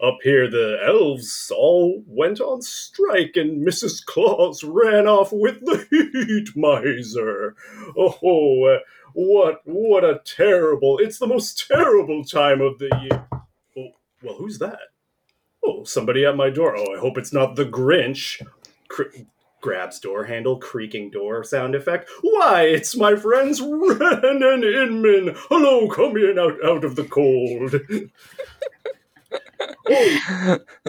Up here, the elves all went on strike, and Mrs. Claus ran off with the heat miser. Oh, what what a terrible! It's the most terrible time of the year. Oh, well, who's that? Oh, somebody at my door. Oh, I hope it's not the Grinch. Cr- grabs door handle, creaking door sound effect. Why, it's my friends Wren and Inmn. Hello, come in out, out of the cold.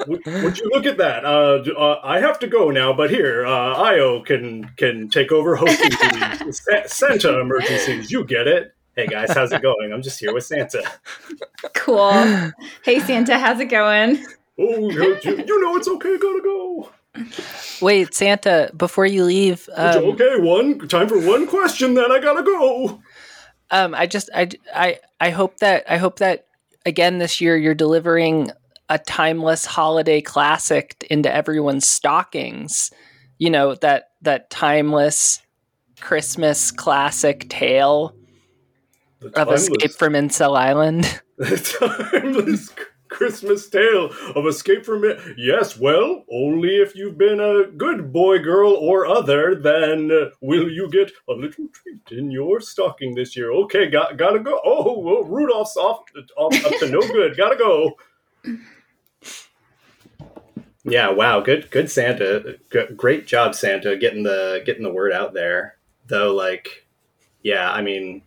would, would you look at that? Uh, uh, I have to go now, but here, uh, Io can can take over hosting the Santa emergencies. You get it. Hey guys, how's it going? I'm just here with Santa. Cool. Hey Santa, how's it going? Oh, you, you know it's okay. Gotta go. Wait, Santa, before you leave, um, okay, one time for one question. Then I gotta go. um, I just, I, I, I hope that, I hope that again this year you're delivering a timeless holiday classic into everyone's stockings. You know that that timeless Christmas classic tale of Escape from Incel Island. the timeless Christmas tale of escape from it. Yes, well, only if you've been a good boy, girl, or other, then uh, will you get a little treat in your stocking this year. Okay, got gotta go. Oh, well, Rudolph's off, off up to no good. Gotta go. Yeah, wow, good, good Santa, G- great job, Santa, getting the getting the word out there. Though, like, yeah, I mean,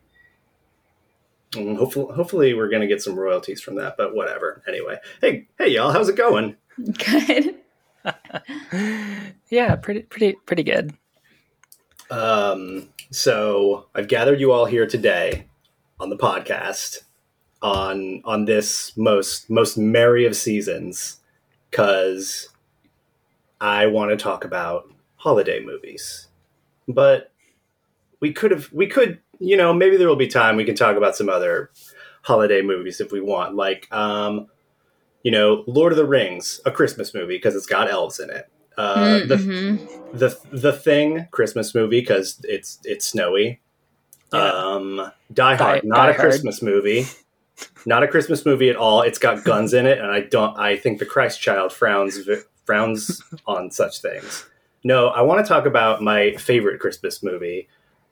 mm, hopefully, hopefully, we're gonna get some royalties from that. But whatever. Anyway, hey, hey, y'all, how's it going? Good. yeah, pretty, pretty, pretty good. Um, so I've gathered you all here today on the podcast on on this most most merry of seasons because I want to talk about holiday movies. But we could have we could you know maybe there will be time we can talk about some other holiday movies if we want like um you know Lord of the Rings a Christmas movie because it's got elves in it. Uh, the Mhm. the the thing Christmas movie because it's it's snowy. Yeah. Um, Die Hard, Die- not Die a Hard. Christmas movie, not a Christmas movie at all. It's got guns in it, and I don't. I think the Christ Child frowns frowns on such things. No, I want to talk about my favorite Christmas movie,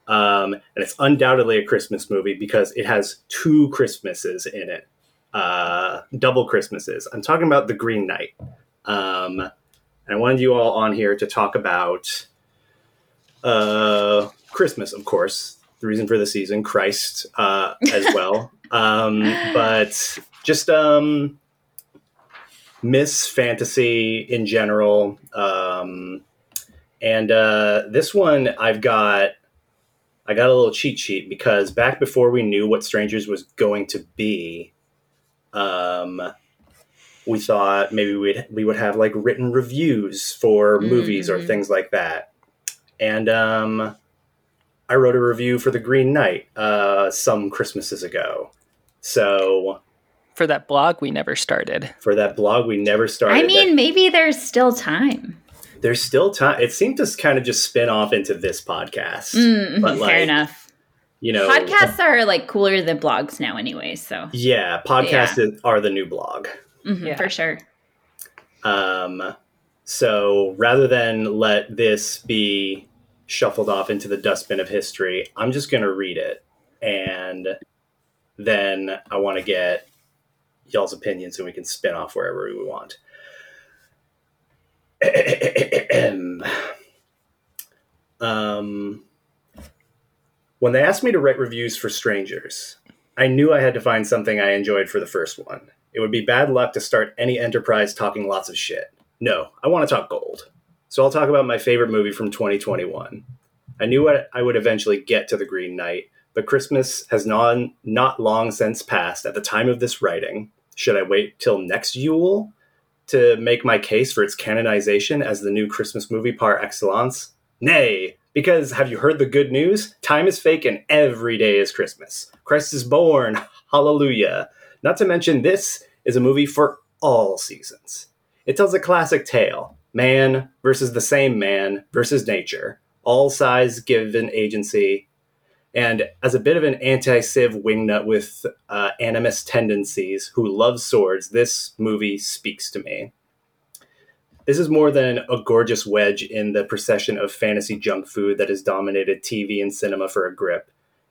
um, and it's undoubtedly a Christmas movie because it has two Christmases in it, uh, double Christmases. I'm talking about The Green Knight. Um, and I wanted you all on here to talk about uh, Christmas, of course, the reason for the season, Christ uh, as well. um, but just um, Miss Fantasy in general. Um, and uh, this one, I've got. I got a little cheat sheet because back before we knew what Strangers was going to be, um, we thought maybe we'd we would have like written reviews for movies or Mhm. things like that. And um, I wrote a review for The Green Knight uh, some Christmases ago. So For that blog we never started. for that blog, we never started. I that- mean, maybe there's still time. there's still time. It seemed to kind of just spin off into this podcast. Mm, But, like, fair enough. You know, Podcasts are like cooler than blogs now, anyway. So Yeah, podcasts is- are the new blog. Mhm, Yeah. for sure. Um, so rather than let this be shuffled off into the dustbin of history, I'm just going to read it. And then I want to get y'all's opinions and we can spin off wherever we want. um, when they asked me to write reviews for strangers, I knew I had to find something I enjoyed for the first one. It would be bad luck to start any enterprise talking lots of shit. No, I want to talk gold. So I'll talk about my favorite movie from 2021. I knew I I would eventually get to The Green Knight, but Christmas has not, not long since passed at the time of this writing. Should I wait till next Yule to make my case for its canonization as the new Christmas movie par excellence? Nay, because have you heard the good news? Time is fake and every day is Christmas. Christ is born. Hallelujah. Not to mention, this is a movie for all seasons. It tells a classic tale man versus the same man versus nature, all sides given agency, And as a bit of an anti Civ wingnut with uh, animus tendencies who loves swords, this movie speaks to me. This is more than a gorgeous wedge in the procession of fantasy junk food that has dominated TV and cinema for a grip.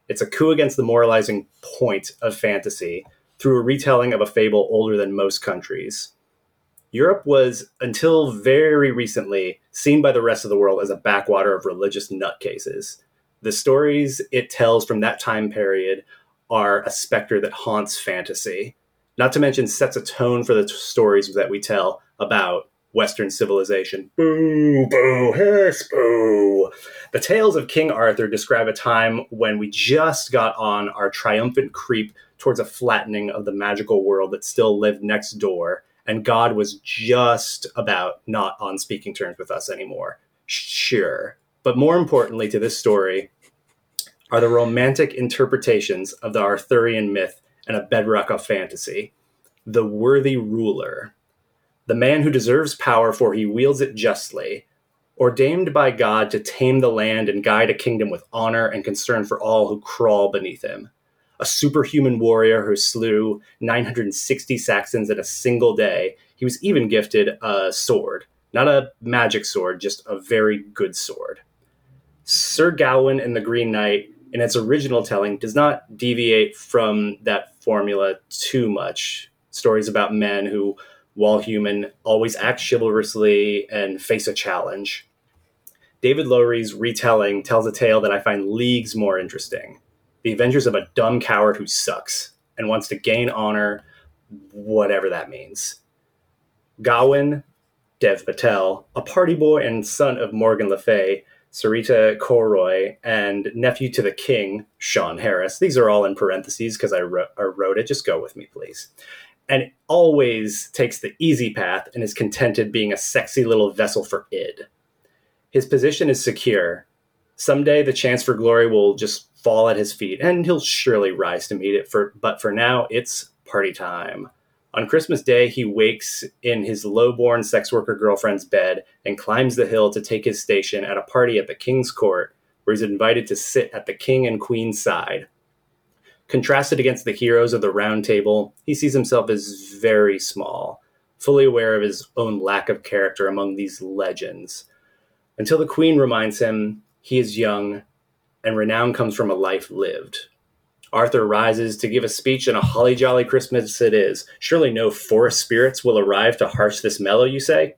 It's a coup against the moralizing point of fantasy through a retelling of a fable older than most countries. Europe was, until very recently, seen by the rest of the world as a backwater of religious nutcases. The stories it tells from that time period are a specter that haunts fantasy, not to mention sets a tone for the t- stories that we tell about Western civilization. Boo, boo, hiss, boo. The tales of King Arthur describe a time when we just got on our triumphant creep towards a flattening of the magical world that still lived next door, and God was just about not on speaking terms with us anymore. Sure. But more importantly to this story are the romantic interpretations of the Arthurian myth and a bedrock of fantasy. The worthy ruler the man who deserves power for he wields it justly, ordained by God to tame the land and guide a kingdom with honor and concern for all who crawl beneath him. A superhuman warrior who slew 960 Saxons in a single day. He was even gifted a sword, not a magic sword, just a very good sword. Sir Gawain and the Green Knight, in its original telling, does not deviate from that formula too much. Stories about men who while human, always act chivalrously and face a challenge. David Lowery's retelling tells a tale that I find leagues more interesting. The adventures of a dumb coward who sucks and wants to gain honor, whatever that means. Gawain, Dev Patel, a party boy and son of Morgan Le Fay, Sarita Choudhury, and nephew to the king, Sean Harris. These are all in parentheses because I, wrote, I wrote it. Just go with me, please and always takes the easy path and is contented being a sexy little vessel for id. His position is secure. Someday the chance for glory will just fall at his feet and he'll surely rise to meet it for but for now it's party time. On Christmas Day, he wakes in his low-born sex worker girlfriend's bed and climbs the hill to take his station at a party at the king's court, where he's invited to sit at the king and queen's side. Contrasted against the heroes of the Round Table, he sees himself as very small, fully aware of his own lack of character among these legends. Until the Queen reminds him he is young and renown comes from a life lived. Arthur rises to give a speech, and a holly jolly Christmas it is. Surely no forest spirits will arrive to harsh this mellow, you say?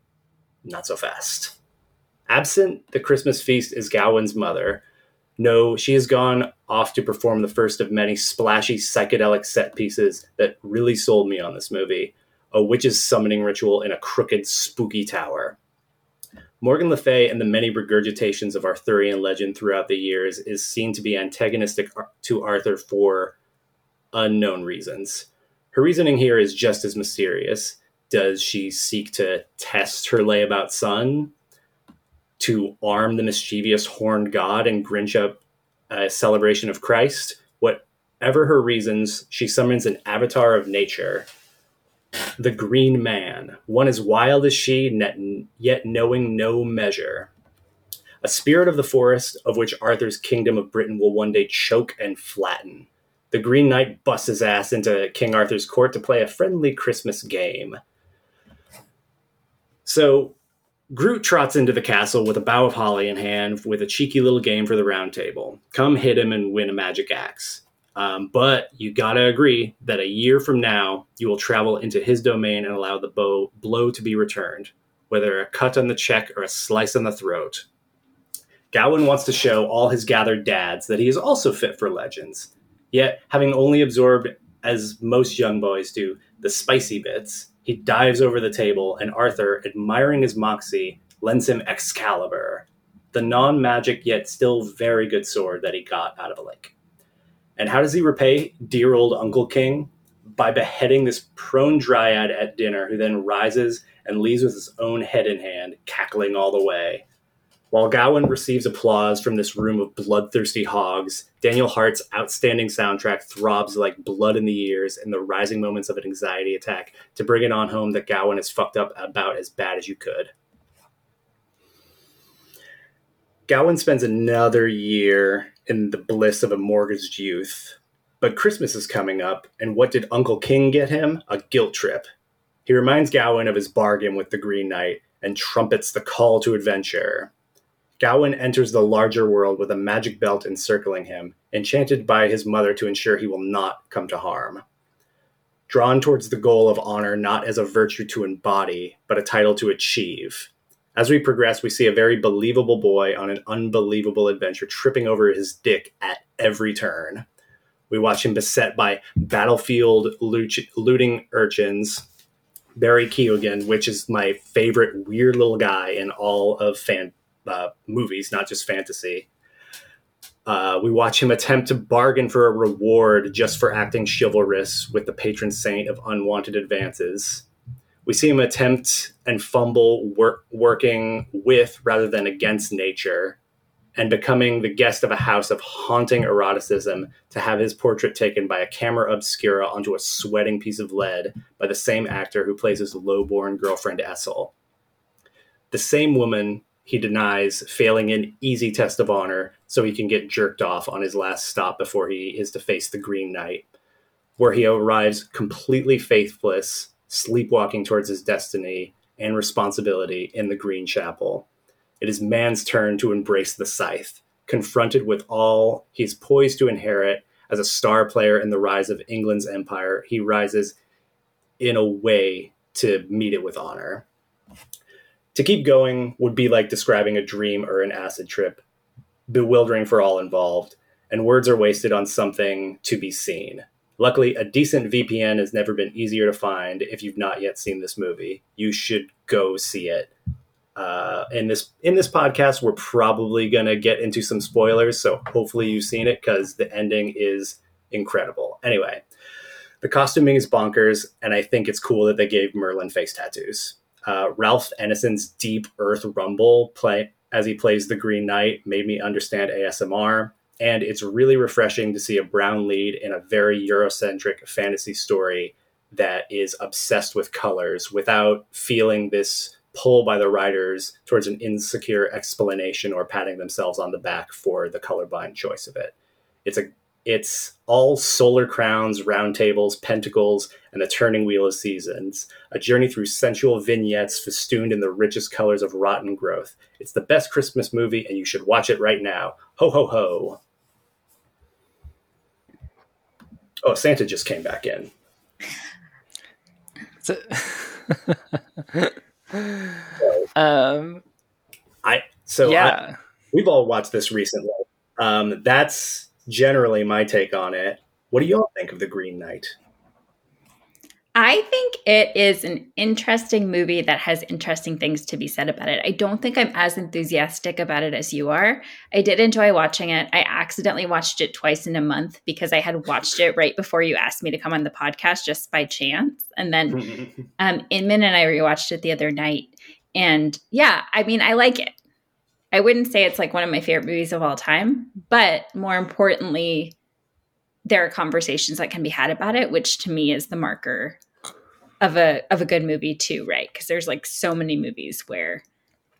Not so fast. Absent the Christmas feast is Gawain's mother, no, she has gone off to perform the first of many splashy psychedelic set pieces that really sold me on this movie a witch's summoning ritual in a crooked, spooky tower. Morgan Le Fay and the many regurgitations of Arthurian legend throughout the years is seen to be antagonistic to Arthur for unknown reasons. Her reasoning here is just as mysterious. Does she seek to test her layabout son? to arm the mischievous horned god and Grinch up a celebration of Christ. Whatever her reasons, she summons an avatar of nature, the Green Man, one as wild as she, yet knowing no measure. A spirit of the forest of which Arthur's kingdom of Britain will one day choke and flatten. The Green Knight busts his ass into King Arthur's court to play a friendly Christmas game. So Groot trots into the castle with a bough of holly in hand with a cheeky little game for the round table. Come hit him and win a magic axe. Um, but you gotta agree that a year from now, you will travel into his domain and allow the bow blow to be returned, whether a cut on the cheek or a slice on the throat. Gawain wants to show all his gathered dads that he is also fit for legends. Yet, having only absorbed, as most young boys do, the spicy bits, he dives over the table, and Arthur, admiring his moxie, lends him Excalibur, the non magic yet still very good sword that he got out of a lake. And how does he repay dear old Uncle King? By beheading this prone dryad at dinner, who then rises and leaves with his own head in hand, cackling all the way. While Gawain receives applause from this room of bloodthirsty hogs, Daniel Hart's outstanding soundtrack throbs like blood in the ears in the rising moments of an anxiety attack to bring it on home that Gawain is fucked up about as bad as you could. Gawain spends another year in the bliss of a mortgaged youth. But Christmas is coming up, and what did Uncle King get him? A guilt trip. He reminds Gawain of his bargain with the Green Knight and trumpets the call to adventure. Gawain enters the larger world with a magic belt encircling him, enchanted by his mother to ensure he will not come to harm. Drawn towards the goal of honor not as a virtue to embody, but a title to achieve. As we progress, we see a very believable boy on an unbelievable adventure, tripping over his dick at every turn. We watch him beset by battlefield looting urchins, Barry Keoghan, which is my favorite weird little guy in all of fan uh, movies, not just fantasy. Uh, we watch him attempt to bargain for a reward just for acting chivalrous with the patron saint of unwanted advances. We see him attempt and fumble work, working with rather than against nature and becoming the guest of a house of haunting eroticism to have his portrait taken by a camera obscura onto a sweating piece of lead by the same actor who plays his low-born girlfriend Essel. The same woman he denies failing an easy test of honor so he can get jerked off on his last stop before he is to face the Green Knight, where he arrives completely faithless, sleepwalking towards his destiny and responsibility in the Green Chapel it is man's turn to embrace the scythe. Confronted with all he's poised to inherit as a star player in the rise of England's empire, he rises in a way to meet it with honor. To keep going would be like describing a dream or an acid trip, bewildering for all involved, and words are wasted on something to be seen. Luckily, a decent VPN has never been easier to find if you've not yet seen this movie. You should go see it uh, in this in this podcast, we're probably gonna get into some spoilers, so hopefully you've seen it because the ending is incredible. Anyway, the costuming is bonkers, and I think it's cool that they gave Merlin face tattoos. Uh, Ralph Ineson's deep earth rumble play as he plays the Green Knight made me understand ASMR, and it's really refreshing to see a brown lead in a very Eurocentric fantasy story that is obsessed with colors without feeling this pull by the writers towards an insecure explanation or patting themselves on the back for the colorblind choice of it. It's a it's all solar crowns, round tables, pentacles, and the turning wheel of seasons. A journey through sensual vignettes festooned in the richest colors of rotten growth. It's the best Christmas movie, and you should watch it right now. Ho ho ho! Oh, Santa just came back in. So- um, I so yeah, I, we've all watched this recently. Um, that's generally my take on it. What do y'all think of the Green Knight? I think it is an interesting movie that has interesting things to be said about it. I don't think I'm as enthusiastic about it as you are. I did enjoy watching it. I accidentally watched it twice in a month because I had watched it right before you asked me to come on the podcast just by chance. And then um, Inmn and I rewatched it the other night. And yeah, I mean, I like it. I wouldn't say it's like one of my favorite movies of all time, but more importantly, there are conversations that can be had about it, which to me is the marker of a of a good movie too, right? Because there's like so many movies where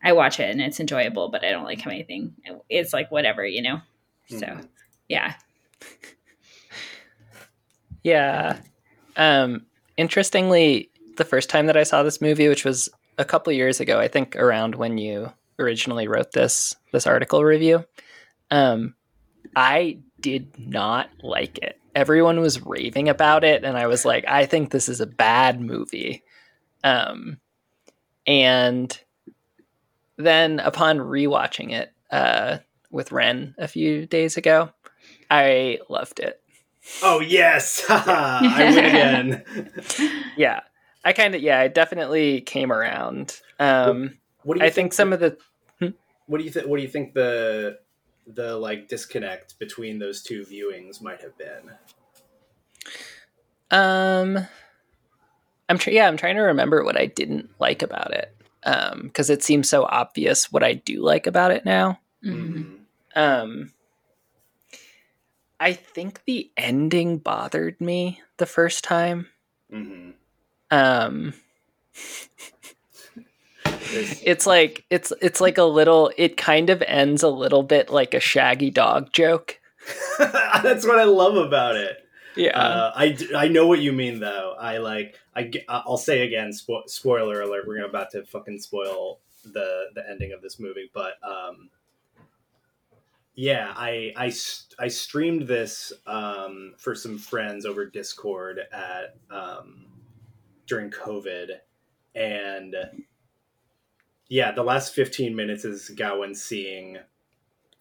I watch it and it's enjoyable, but I don't like how anything. It's like whatever, you know. Mm-hmm. So, yeah. Yeah. Um interestingly, the first time that I saw this movie, which was a couple years ago, I think around when you originally wrote this this article review, um, I did not like it. Everyone was raving about it, and I was like, I think this is a bad movie. Um, and then upon rewatching it uh, with Wren a few days ago, I loved it. Oh yes, I win again. yeah, I kind of yeah, I definitely came around. Um, what do you I think, think some of the hmm? what do you think? What do you think the the like disconnect between those two viewings might have been? Um, I'm tr- yeah, I'm trying to remember what I didn't like about it. Um, because it seems so obvious what I do like about it now. Mm-hmm. Um, I think the ending bothered me the first time. Mm-hmm. Um, it's like it's it's like a little it kind of ends a little bit like a shaggy dog joke That's what I love about it. Yeah. Uh, I know what you mean though. I like I I'll say again. Spo- spoiler alert. We're about to fucking spoil the the ending of this movie, but um, yeah, I I I streamed this um for some friends over Discord at um during COVID, and yeah, the last fifteen minutes is Gawain seeing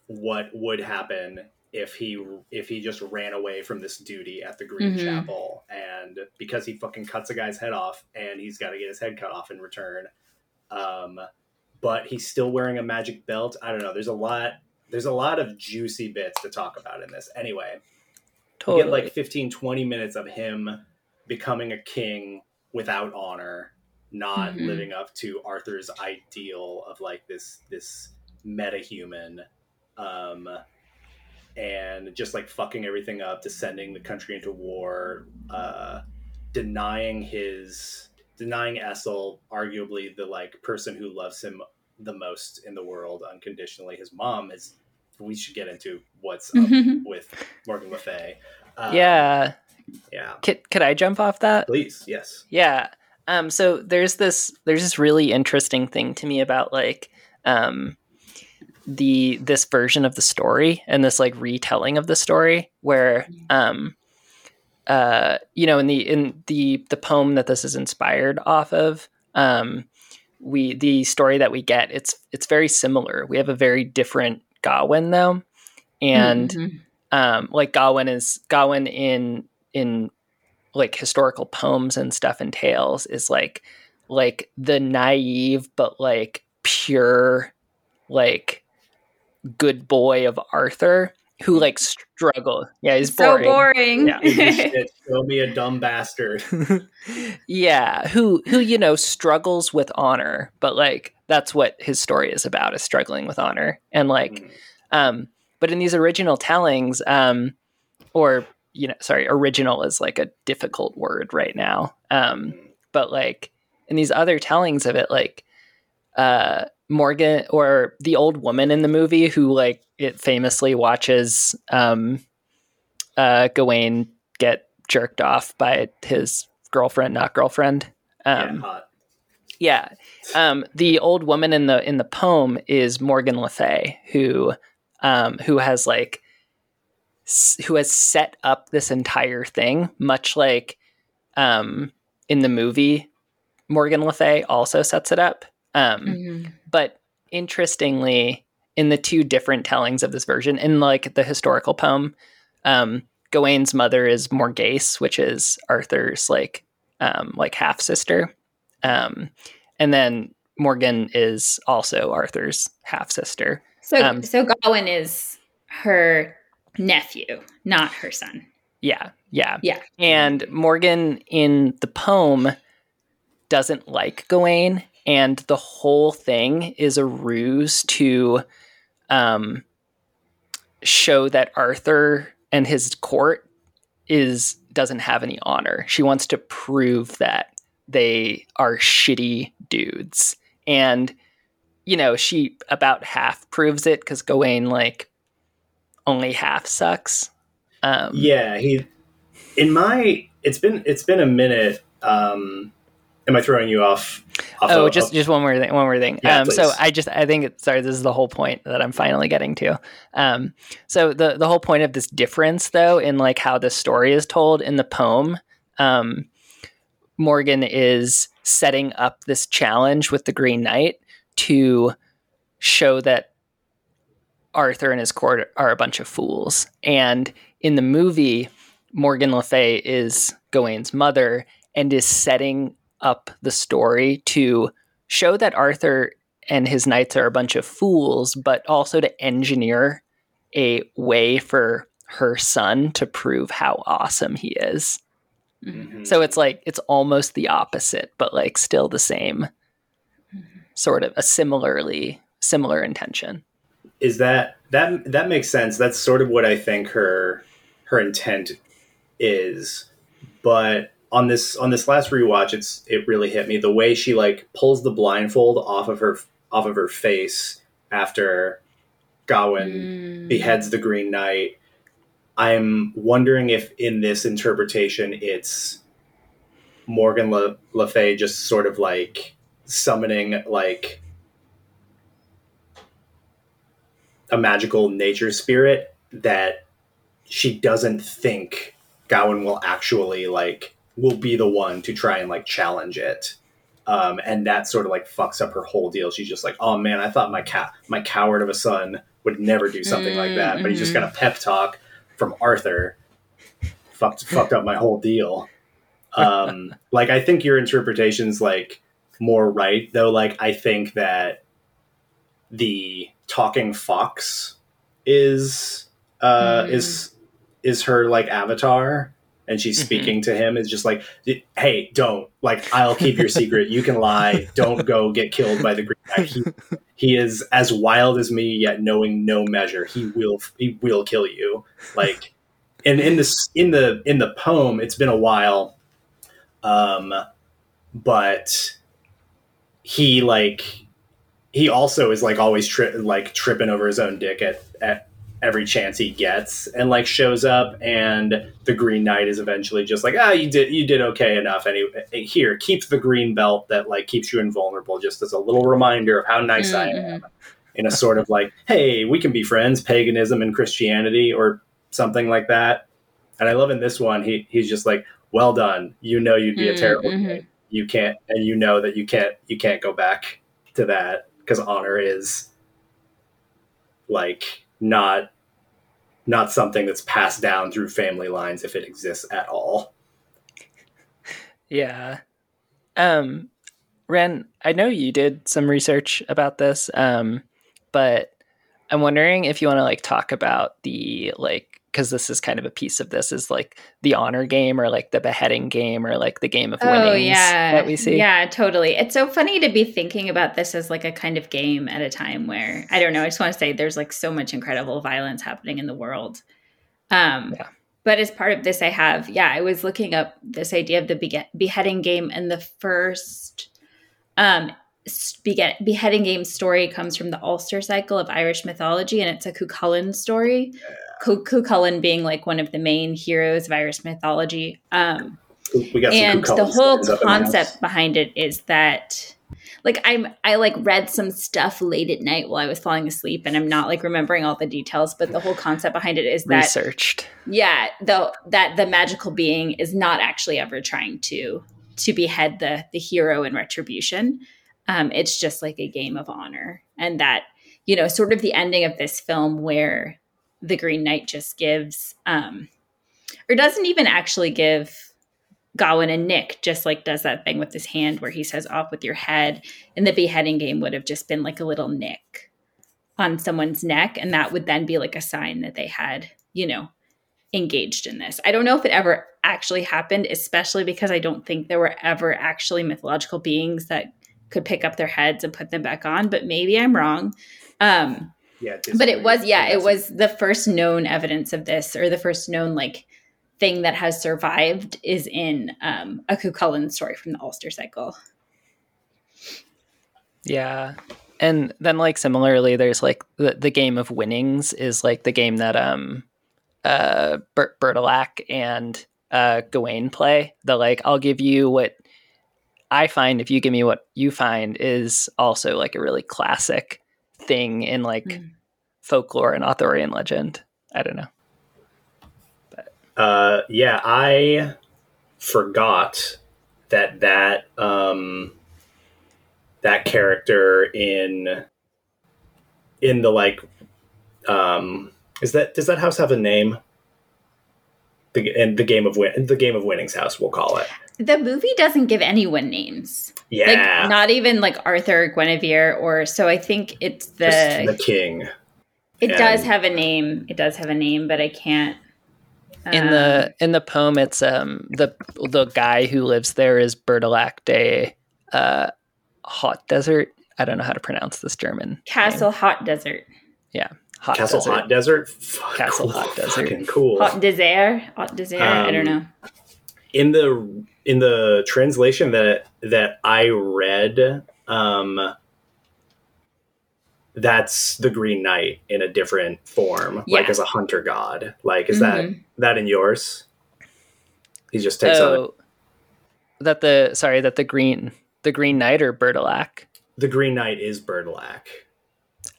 what would happen if he if he just ran away from this duty at the Green Mhm. Chapel, and because he fucking cuts a guy's head off, and he's got to get his head cut off in return. Um, but he's still wearing a magic belt. I don't know. There's a lot. There's a lot of juicy bits to talk about in this. Anyway, totally. you get like 15, 20 minutes of him becoming a king without honor, not Mhm. living up to Arthur's ideal of like this this metahuman. Um, and just like fucking everything up, descending the country into war, uh, denying his denying Essel, arguably the like person who loves him the most in the world unconditionally. His mom is. We should get into what's up with Morgan Le Fay. Um, yeah. yeah. Could, could I jump off that? Please, yes. Yeah. Um, so there's this there's this really interesting thing to me about like um, the this version of the story and this like retelling of the story where um, uh, you know in the in the the poem that this is inspired off of um, we the story that we get it's it's very similar. We have a very different Gawain though, and Mhm. um, like Gawain is Gawain in in like historical poems and stuff and tales is like like the naive but like pure like good boy of Arthur who like struggle. Yeah, he's so boring. boring. Yeah. Shit, Show me a dumb bastard. yeah, who who you know struggles with honor, but like that's what his story is about is struggling with honor and like Mm. um, but in these original tellings, um, or you know, sorry, original is like a difficult word right now. Um, but like in these other tellings of it, like uh, Morgan or the old woman in the movie who like it famously watches um, uh, Gawain get jerked off by his girlfriend, not girlfriend. yeah, Um, hot. yeah. Um, the old woman in the in the poem is Morgan Le Fay, who um, who has like who has set up this entire thing, much like um, in the movie. Morgan Le Fay also sets it up. Um, Mhm. but interestingly, in the two different tellings of this version, in like the historical poem, um, Gawain's mother is Morgause, which is Arthur's like um, like half sister, um, and then Morgan is also Arthur's half sister. So, Um, so Gawain is her nephew, not her son. Yeah, yeah, Yeah. And Morgan in the poem doesn't like Gawain, and the whole thing is a ruse to um, show that Arthur and his court is doesn't have any honor. She wants to prove that they are shitty dudes, and you know she about half proves it because Gawain like only half sucks. Um, Yeah, he. In my, it's been it's been a minute. Um, am I throwing you off? off Oh, of- just just one more thing. One more thing. Yeah, um, so. I just I think it's sorry. This is the whole point that I'm finally getting to. Um, so the the whole point of this difference, though, in like how the story is told in the poem, um, Morgan is setting up this challenge with the Green Knight to show that Arthur and his court are a bunch of fools. And in the movie, Morgan Le Fay is Gawain's mother and is setting up the story to show that Arthur and his knights are a bunch of fools, but also to engineer a way for her son to prove how awesome he is. Mhm. So it's like it's almost the opposite, but like still the same sort of a similarly similar intention. Is that that that makes sense. That's sort of what I think her her intent is. But on this on this last rewatch, it's it really hit me the way she like pulls the blindfold off of her off of her face after Gawain Mm. beheads the Green Knight. I'm wondering if in this interpretation it's Morgan Le, Le Fay just sort of like summoning like a magical nature spirit that she doesn't think Gawain will actually like will be the one to try and like challenge it. Um, and that sort of like fucks up her whole deal. She's just like, oh man, I thought my cat, my coward of a son would never do something like that, but he just got a pep talk from Arthur. Fucked, fucked up my whole deal. Um, like I think your interpretation's like more right, though. Like I think that the talking fox is uh, Mm. is is her like avatar and she's Mhm. speaking to him is just like hey don't. Like i'll keep your secret. You can lie. Don't go get killed by the green knight he, he is as wild as me yet knowing no measure. He will he will kill you. Like and in this in the in the poem it's been a while um but he like he also is like always tri- like tripping over his own dick at, at every chance he gets and like shows up and the green knight is eventually just like ah you did you did okay enough anyway. Here keep the green belt that like keeps you invulnerable just as a little reminder of how nice i Mhm. am in a sort of like hey we can be friends paganism and christianity or something like that. And i love in this one he he's just like well done. You know you'd be a Mm, terrible mhm. you can't and you know that you can't you can't go back to that because honor is like not not something that's passed down through family lines if it exists at all. Yeah. Um, Wren, I know you did some research about this, um, but I'm wondering if you want to like talk about the like because this is kind of a piece of this is like the honor game or like the beheading game or like the game of winnings Oh yeah, that we see. Yeah, totally. It's so funny to be thinking about this as like a kind of game at a time where I don't know. I just want to say there's like so much incredible violence happening in the world. Um, Yeah. But as part of this, I have yeah, I was looking up this idea of the bege- beheading game, and the first um, beheading game story comes from the Ulster cycle of Irish mythology, and it's a Cuchulainn story. Cu- Cuchulainn being like one of the main heroes of Irish mythology. Um, We got and the whole stands up in the house. concept behind it is that like i'm i like read some stuff late at night while i was falling asleep and i'm not like remembering all the details but the whole concept behind it is that Researched. yeah though that the magical being is not actually ever trying to to behead the the hero in retribution um it's just like a game of honor and that you know sort of the ending of this film where the green knight just gives um or doesn't even actually give Gawain and Nick just like does that thing with his hand where he says off with your head and the beheading game would have just been like a little nick on someone's neck and that would then be like a sign that they had you know engaged in this. I don't know if it ever actually happened especially because i don't think there were ever actually mythological beings that could pick up their heads and put them back on but maybe i'm wrong. Um Yeah, but it was yeah it was the first known evidence of this or the first known like thing that has survived is in um, a Cuchulainn story from the Ulster cycle. Yeah. And then like similarly there's like the, the game of winnings is like the game that um uh Bert Bertilac and uh Gawain play. The like I'll give you what I find if you give me what you find is also like a really classic thing in like Mm. folklore and Arthurian legend. I don't know. Uh, yeah, I forgot that that um, that character in in the like um, is that does that house have a name? The and the game of win the game of winnings house we'll call it. The movie doesn't give anyone names. Yeah, Like not even like Arthur, Guinevere, or so I think it's just the the king. it does have a name. It does have a name, but I can't In um, the in the poem it's um the the guy who lives there is Bertilac de uh Hot Desert. I don't know how to pronounce this German. name. Castle Hot Desert. Yeah. Hot Castle Desert. Hot Desert. Fuck, Castle cool, Hot Desert. Fucking cool. Hot Desert. Hot Desert. I don't Um, know. in the in the translation that that I read, um, that's the Green Knight in a different form, Yeah. like as a hunter god. Like, is that Mhm. that in yours? He just takes on oh, that the sorry that the green the Green Knight or Bertilac. the Green Knight is Bertilac.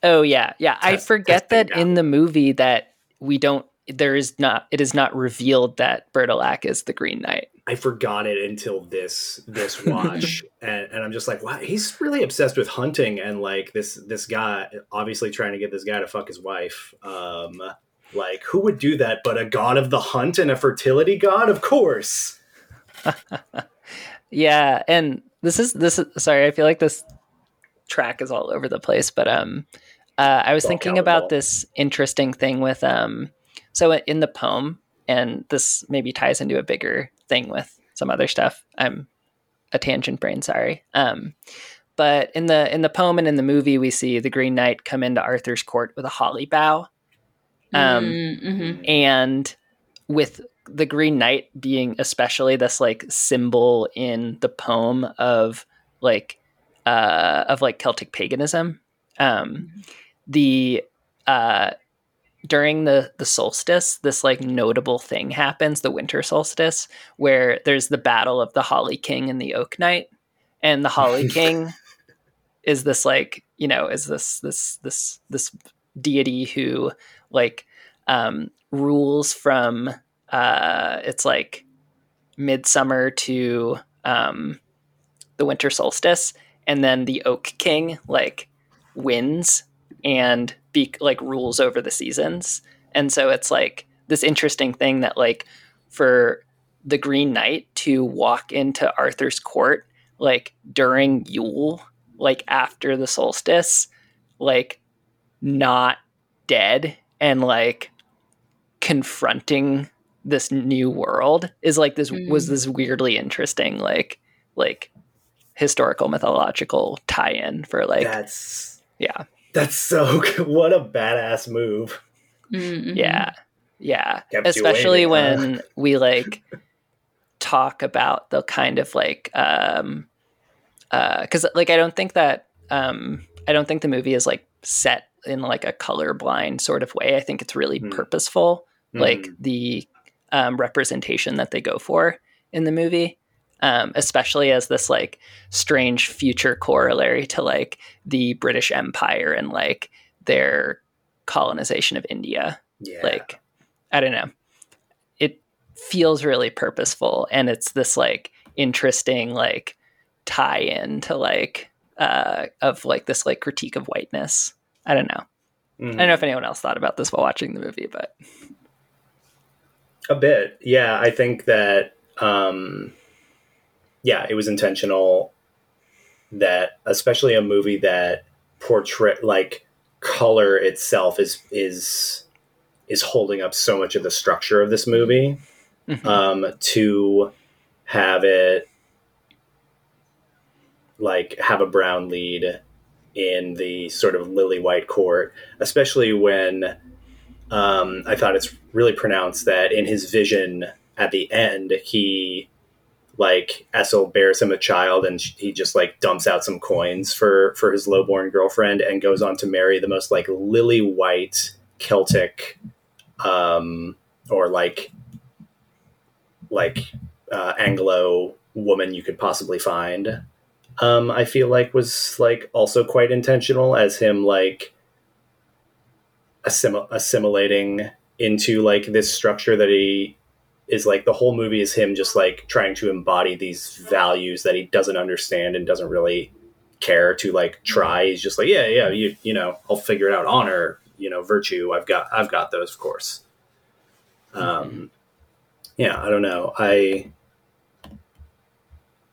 Oh yeah, yeah. I forget that in the movie that we don't. There is not. It is not revealed that Bertilac is the Green Knight. I forgot it until this this watch, and, and I'm just like, wow, he's really obsessed with hunting, and like this this guy, obviously trying to get this guy to fuck his wife. Um, like who would do that? But a god of the hunt and a fertility god, of course. Yeah, and this is this is sorry. I feel like this track is all over the place, but um, uh, I was all thinking about this interesting thing with um, so in the poem, and this maybe ties into a bigger thing with some other stuff. I'm a tangent brain, sorry. Um, but in the in the poem and in the movie, we see the Green Knight come into Arthur's court with a holly bough. Um, Mhm. and with the green knight being especially this like symbol in the poem of like uh of like celtic paganism um the uh during the the solstice this like notable thing happens the winter solstice where there's the battle of the holly king and the oak knight and the holly king is this like you know is this this this this deity who like um rules from uh it's like midsummer to um the winter solstice and then the oak king like wins and be like rules over the seasons and so it's like this interesting thing that like for the green knight to walk into arthur's court like during yule like after the solstice like not dead and like confronting this new world is like this was Mm. this weirdly interesting like like historical mythological tie-in for like that's yeah that's so good. what a badass move. Mhm. yeah yeah Kept you especially waiting, huh? when we like talk about the kind of like um uh because like i don't think that um i don't think the movie is like set in like a colorblind sort of way i think it's really Hmm. purposeful like Mhm. the um, representation that they go for in the movie um, especially as this like strange future corollary to like the british empire and like their colonization of india yeah. like i don't know it feels really purposeful and it's this like interesting like tie-in to like uh of like this like critique of whiteness i don't know Mhm. i don't know if anyone else thought about this while watching the movie but A bit. Yeah, I think that um yeah, it was intentional that especially a movie that portray like color itself is is is holding up so much of the structure of this movie Mhm. um to have it like have a brown lead in the sort of lily white court especially when um, I thought it's really pronounced that in his vision at the end, he like Essel bears him a child, and he just like dumps out some coins for for his lowborn girlfriend, and goes on to marry the most like lily white Celtic, um, or like like uh, Anglo woman you could possibly find. Um, I feel like was like also quite intentional as him like assim- assimilating into like this structure that he is like the whole movie is him just like trying to embody these values that he doesn't understand and doesn't really care to like try. He's just like yeah yeah you you know i'll figure it out. Honor you know virtue. I've got i've got those of course. Um yeah i don't know. I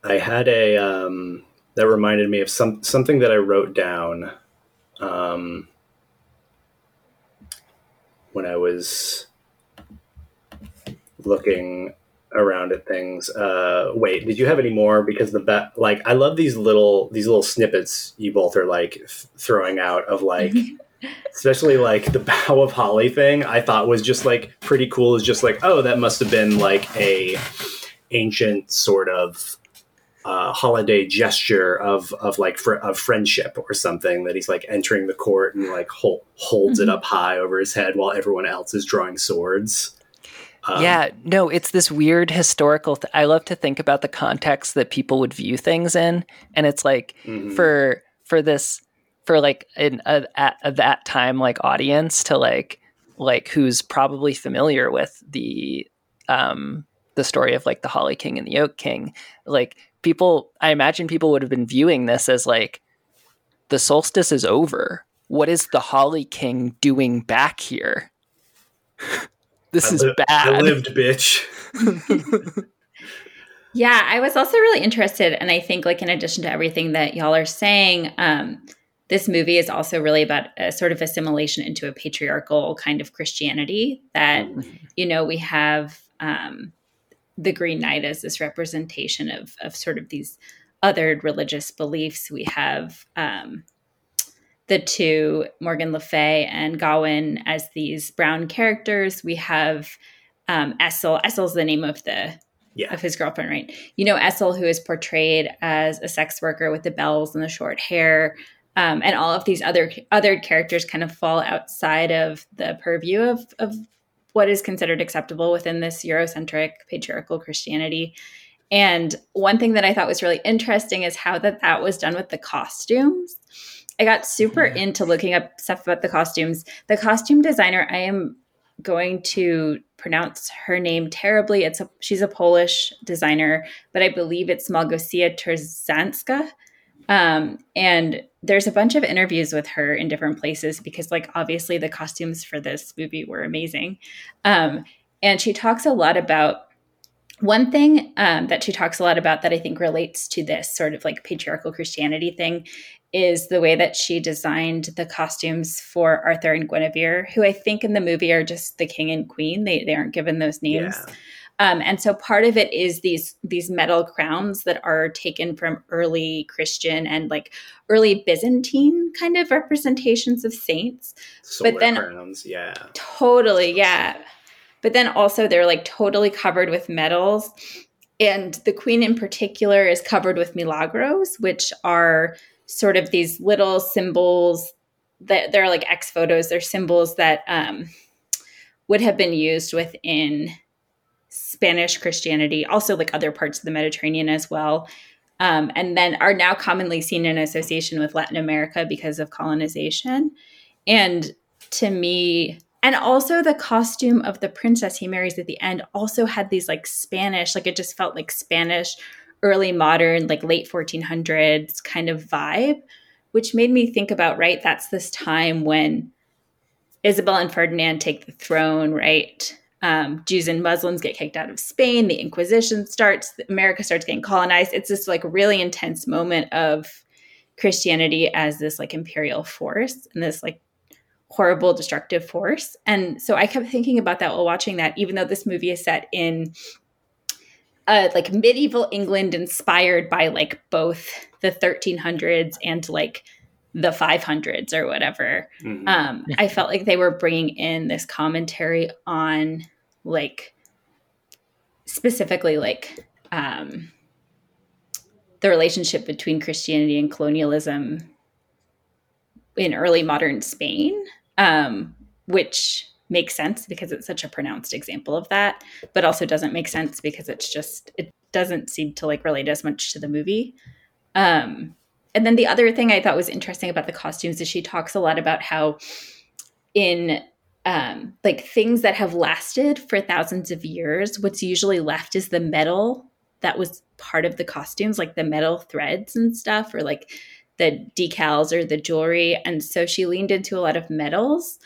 i had a um that reminded me of some something that i wrote down um when I was looking around at things. Uh, wait, did you have any more? Because the bet, like, I love these little these little snippets you both are like th- throwing out of like, especially like the bow of holly thing. I thought was just like pretty cool. Is just like, oh, that must have been like a ancient sort of uh, holiday gesture of of like fr- of friendship or something that he's like entering the court and like hol- holds mm-hmm. it up high over his head while everyone else is drawing swords. Um, yeah, no, it's this weird historical. Th- I love to think about the context that people would view things in, and it's like mm-hmm. for for this for like in a, at that time like audience to like like who's probably familiar with the um the story of like the Holly King and the Oak King, like people i imagine people would have been viewing this as like the solstice is over what is the holly king doing back here this I is li- bad i lived bitch yeah i was also really interested and i think like in addition to everything that y'all are saying um this movie is also really about a sort of assimilation into a patriarchal kind of christianity that mm-hmm. you know we have um the Green Knight as this representation of of sort of these othered religious beliefs. We have um, the two Morgan Le Fay and Gawain as these brown characters. We have um, Essel. Essel's the name of the yeah. of his girlfriend, right? You know Essel, who is portrayed as a sex worker with the bells and the short hair. Um, and all of these other other characters kind of fall outside of the purview of, of what is considered acceptable within this Eurocentric patriarchal Christianity. And one thing that I thought was really interesting is how that that was done with the costumes. I got super into looking up stuff about the costumes. The costume designer, I am going to pronounce her name terribly. It's a, she's a Polish designer, but I believe it's Malgosia Turzanska. Um, and there's a bunch of interviews with her in different places because, like, obviously the costumes for this movie were amazing. Um, and she talks a lot about one thing um, that she talks a lot about that I think relates to this sort of like patriarchal Christianity thing is the way that she designed the costumes for Arthur and Guinevere, who I think in the movie are just the king and queen. They, they aren't given those names. Yeah. Um, and so part of it is these these metal crowns that are taken from early Christian and like early Byzantine kind of representations of saints. Solar but then crowns, yeah. Totally, yeah. But then also they're like totally covered with medals. And the queen in particular is covered with milagros, which are sort of these little symbols that they're like ex votos. They're symbols that um, would have been used within Spanish Christianity, also like other parts of the Mediterranean as well. Um, and then are now commonly seen in association with Latin America because of colonization. And to me, and also the costume of the princess he marries at the end also had these like Spanish, like it just felt like Spanish, early modern, like late 1400s kind of vibe, which made me think about, right? That's this time when Isabel and Ferdinand take the throne, right? um, Jews and Muslims get kicked out of Spain. The Inquisition starts. America starts getting colonized. It's this like really intense moment of Christianity as this like imperial force and this like horrible destructive force. And so I kept thinking about that while watching that, even though this movie is set in uh, like medieval England, inspired by like both the 1300s and like the 500s or whatever. Mm-hmm. Um, I felt like they were bringing in this commentary on like specifically like um, the relationship between Christianity and colonialism in early modern Spain, um, which makes sense because it's such a pronounced example of that, but also doesn't make sense because it's just it doesn't seem to like relate as much to the movie. Um, and then the other thing I thought was interesting about the costumes is she talks a lot about how in um, like things that have lasted for thousands of years, what's usually left is the metal that was part of the costumes, like the metal threads and stuff, or like the decals or the jewelry. And so she leaned into a lot of metals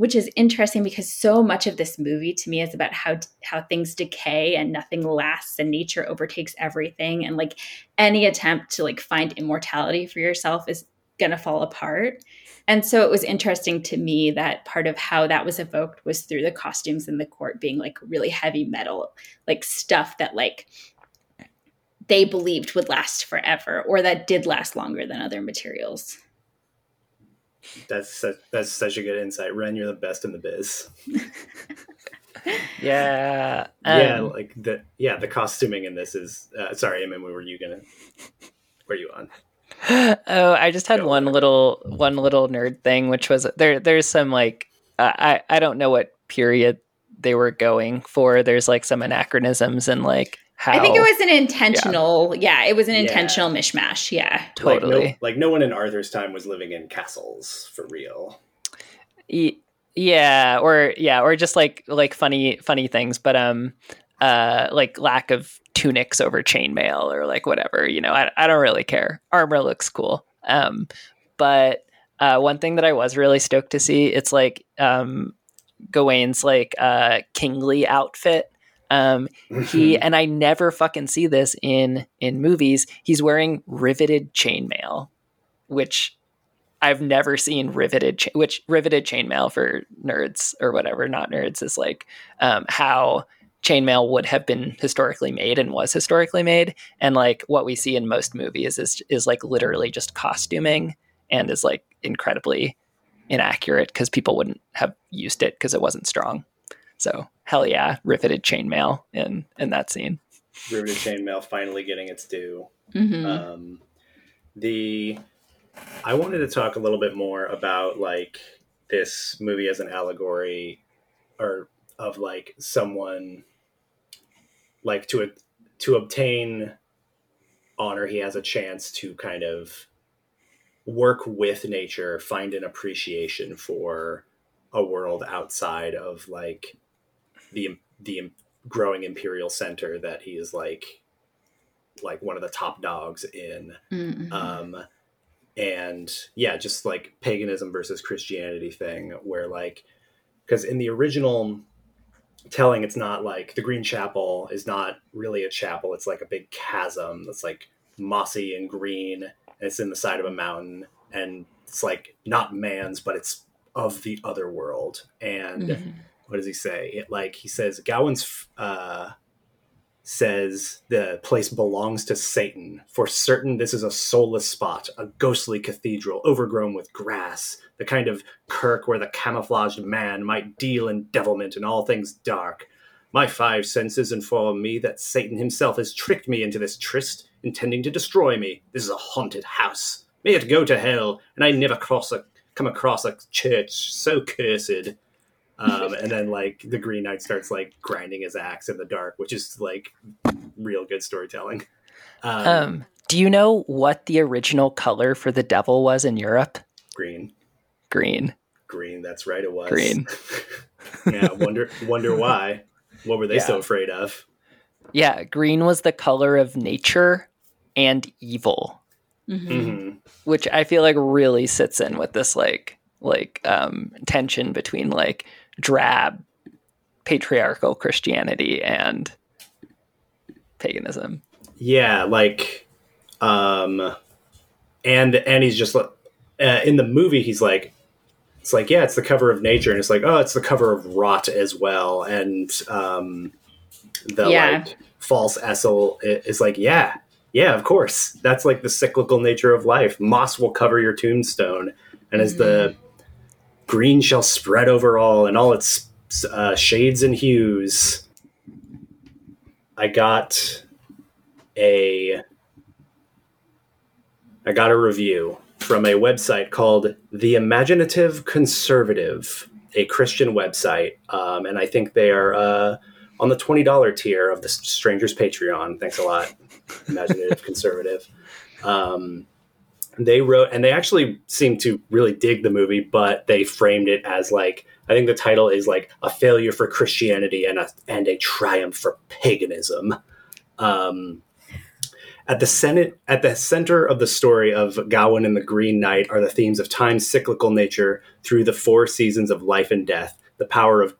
which is interesting because so much of this movie to me is about how how things decay and nothing lasts and nature overtakes everything and like any attempt to like find immortality for yourself is going to fall apart. And so it was interesting to me that part of how that was evoked was through the costumes in the court being like really heavy metal, like stuff that like they believed would last forever or that did last longer than other materials. That's such, that's such a good insight, Wren. You're the best in the biz. yeah. yeah, um, like the yeah the costuming in this is. Uh, sorry, I mean, were you gonna? Were you on? oh, I just had Go one on. little one little nerd thing, which was there. There's some like uh, I I don't know what period they were going for. There's like some anachronisms and like how I think it was an intentional. Yeah, it was an Yeah. intentional mishmash. Yeah. totally. Like no, like no one in Arthur's time was living in castles for real. Y- yeah or yeah or just like like funny funny things but um uh like lack of tunics over chainmail or like whatever you know I, I don't really care armor looks cool um but uh one thing that i was really stoked to see it's like um gawain's like uh kingly outfit um he and i never fucking see this in in movies. He's wearing riveted chainmail which i've never seen riveted cha- which riveted chainmail for nerds or whatever not nerds is like um, how chainmail would have been historically made and was historically made. And like what we see in most movies is is like literally just costuming and is like incredibly inaccurate because people wouldn't have used it because it wasn't strong. So hell yeah riveted chainmail in in that scene Riveted chainmail finally getting its due. Mhm. Um, the I wanted to talk a little bit more about like this movie as an allegory, or of like someone like to to obtain honor. He has a chance to kind of work with nature, find an appreciation for a world outside of like the the growing imperial center that he is like like one of the top dogs in Mhm. um and yeah just like paganism versus christianity thing where like because in the original telling it's not like the green chapel is not really a chapel it's like a big chasm that's like mossy and green and it's in the side of a mountain and it's like not man's but it's of the other world and Mhm. What does he say? It like he says Gawain's uh, says the place belongs to Satan. For certain, this is a soulless spot, a ghostly cathedral overgrown with grass, the kind of kirk where the camouflaged man might deal in devilment and all things dark. My five senses inform me that Satan himself has tricked me into this tryst, intending to destroy me. This is a haunted house. May it go to hell, and I never cross a come across a church so cursed um, and then like the Green Knight starts like grinding his axe in the dark, which is like real good storytelling. Um, um do you know what the original color for the devil was in europe green, green green. That's right. It was Green. yeah. Wonder, wonder why. What were they so afraid of? yeah green was the color of nature and evil Mhm. hmm which I feel like really sits in with this like like um, tension between like drab patriarchal Christianity and paganism. Yeah, like, um, and and he's just like uh, in the movie. He's like, it's like yeah, it's the cover of Nature, and it's like oh, it's the cover of Rot as well, and um, the Yeah. like false Essel is like yeah, yeah, of course, that's like the cyclical nature of life. Moss will cover your tombstone, and as the green shall spread over all in all its uh, shades and hues. I got a I got a review from a website called The Imaginative Conservative, a Christian website, um, and I think they are uh, on the twenty dollar tier of the Strangers Patreon. Thanks a lot, Imaginative Conservative. Um, they wrote, and they actually seem to really dig the movie, but they framed it as like I think the title is like a failure for Christianity and a and a triumph for paganism. Um, at the Senate, at the center of the story of Gawain and the Green Knight are the themes of time's cyclical nature through the four seasons of life and death, the power of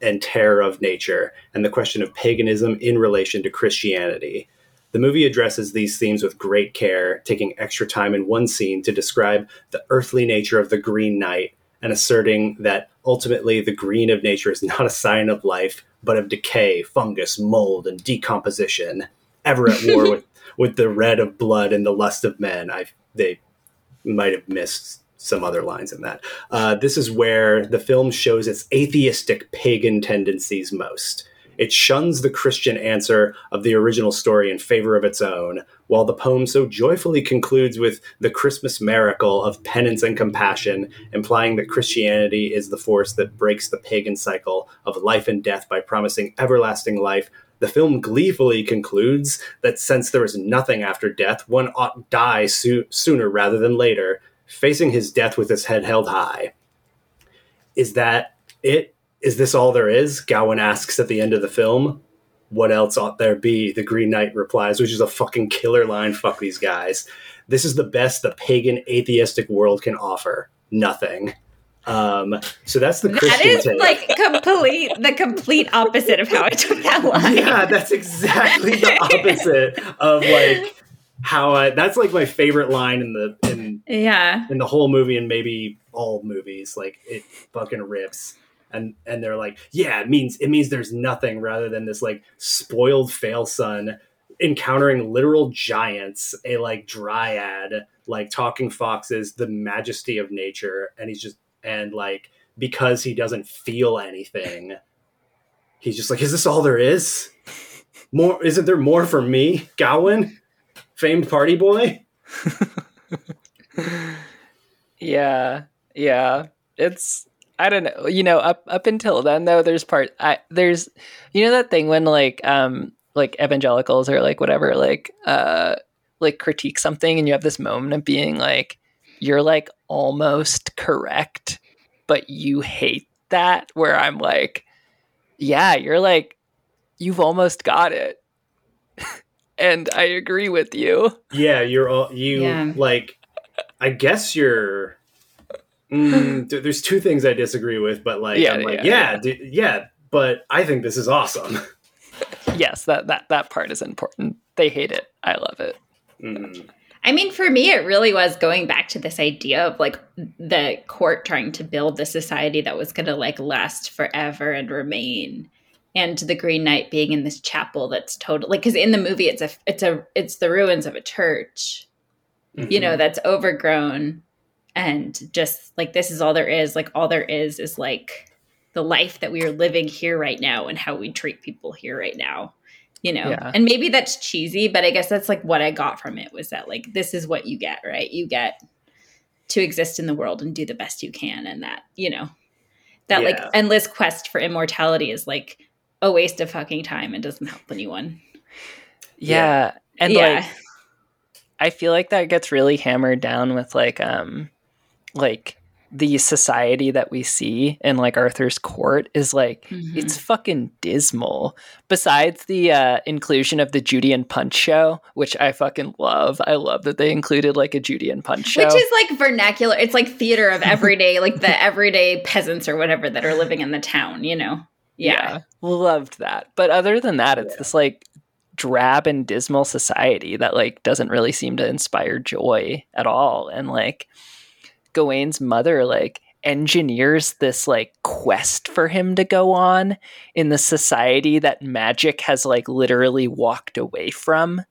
and terror of nature, and the question of paganism in relation to Christianity. The movie addresses these themes with great care, taking extra time in one scene to describe the earthly nature of the Green Knight and asserting that ultimately the green of nature is not a sign of life, but of decay, fungus, mold, and decomposition, ever at war with, with the red of blood and the lust of men. I they might have missed some other lines in that. Uh, this is where the film shows its atheistic pagan tendencies most. It shuns the Christian answer of the original story in favor of its own, while the poem so joyfully concludes with the Christmas miracle of penance and compassion, implying that Christianity is the force that breaks the pagan cycle of life and death by promising everlasting life. The film gleefully concludes that since there is nothing after death, one ought die so- sooner rather than later, facing his death with his head held high. Is that it? Is this all there is? Gawain asks at the end of the film. What else ought there be? The Green Knight replies, which is a fucking killer line. Fuck these guys. This is the best the pagan atheistic world can offer. Nothing. Um, so that's the Christian that is take. like complete the complete opposite of how I took that line. yeah, that's exactly the opposite of like how I. That's like my favorite line in the in Yeah. in the whole movie and maybe all movies. Like it fucking rips. And and they're like, yeah, it means it means there's nothing rather than this like spoiled fail son encountering literal giants, a like dryad, like talking foxes, the majesty of nature, and he's just and like because he doesn't feel anything, he's just like, is this all there is? More isn't there more for me, Gawain, famed party boy? yeah, yeah. It's I don't know. You know, up up until then though, there's part I there's you know that thing when like um like evangelicals or like whatever like uh like critique something and you have this moment of being like you're like almost correct, but you hate that where I'm like yeah, you're like you've almost got it. and I agree with you. Yeah, you're all you Yeah. like. I guess you're. Mm, there's two things I disagree with, but like, Yeah, I'm like, yeah, yeah, d- yeah, but I think this is awesome. Yes, that that that part is important. They hate it. I love it. Mm. I mean, for me, it really was going back to this idea of like the court trying to build the society that was going to like last forever and remain, and the Green Knight being in this chapel that's total like because in the movie it's a it's a it's the ruins of a church, you know, that's overgrown, and just like this is all there is. Like all there is is like the life that we are living here right now and how we treat people here right now you know Yeah. and maybe that's cheesy but i guess that's like what i got from it was that like this is what you get right you get to exist in the world and do the best you can and that you know that like endless quest for immortality is like a waste of fucking time and doesn't help anyone Yeah. And yeah like I feel like that gets really hammered down with like um like the society that we see in like Arthur's court is like Mhm. it's fucking dismal. Besides the uh inclusion of the Judy and Punch show, which I fucking love. I love that they included like a Judy and Punch show. which is like vernacular it's like theater of everyday like the everyday peasants or whatever that are living in the town you know yeah, Loved that. But other than that, it's Yeah. this like drab and dismal society that like doesn't really seem to inspire joy at all. And like Gawain's mother like engineers this like quest for him to go on in the society that magic has like literally walked away from.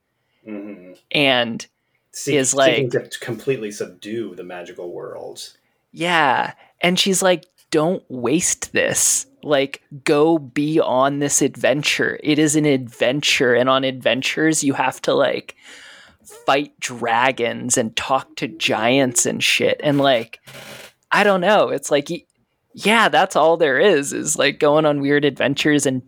Mhm. And See, Is like- to completely subdue the magical world. Yeah. And she's like, don't waste this. Like, go be on this adventure. It is an adventure. And on adventures, you have to like fight dragons and talk to giants and shit. And like, I don't know. It's like, yeah, that's all there is, is like going on weird adventures and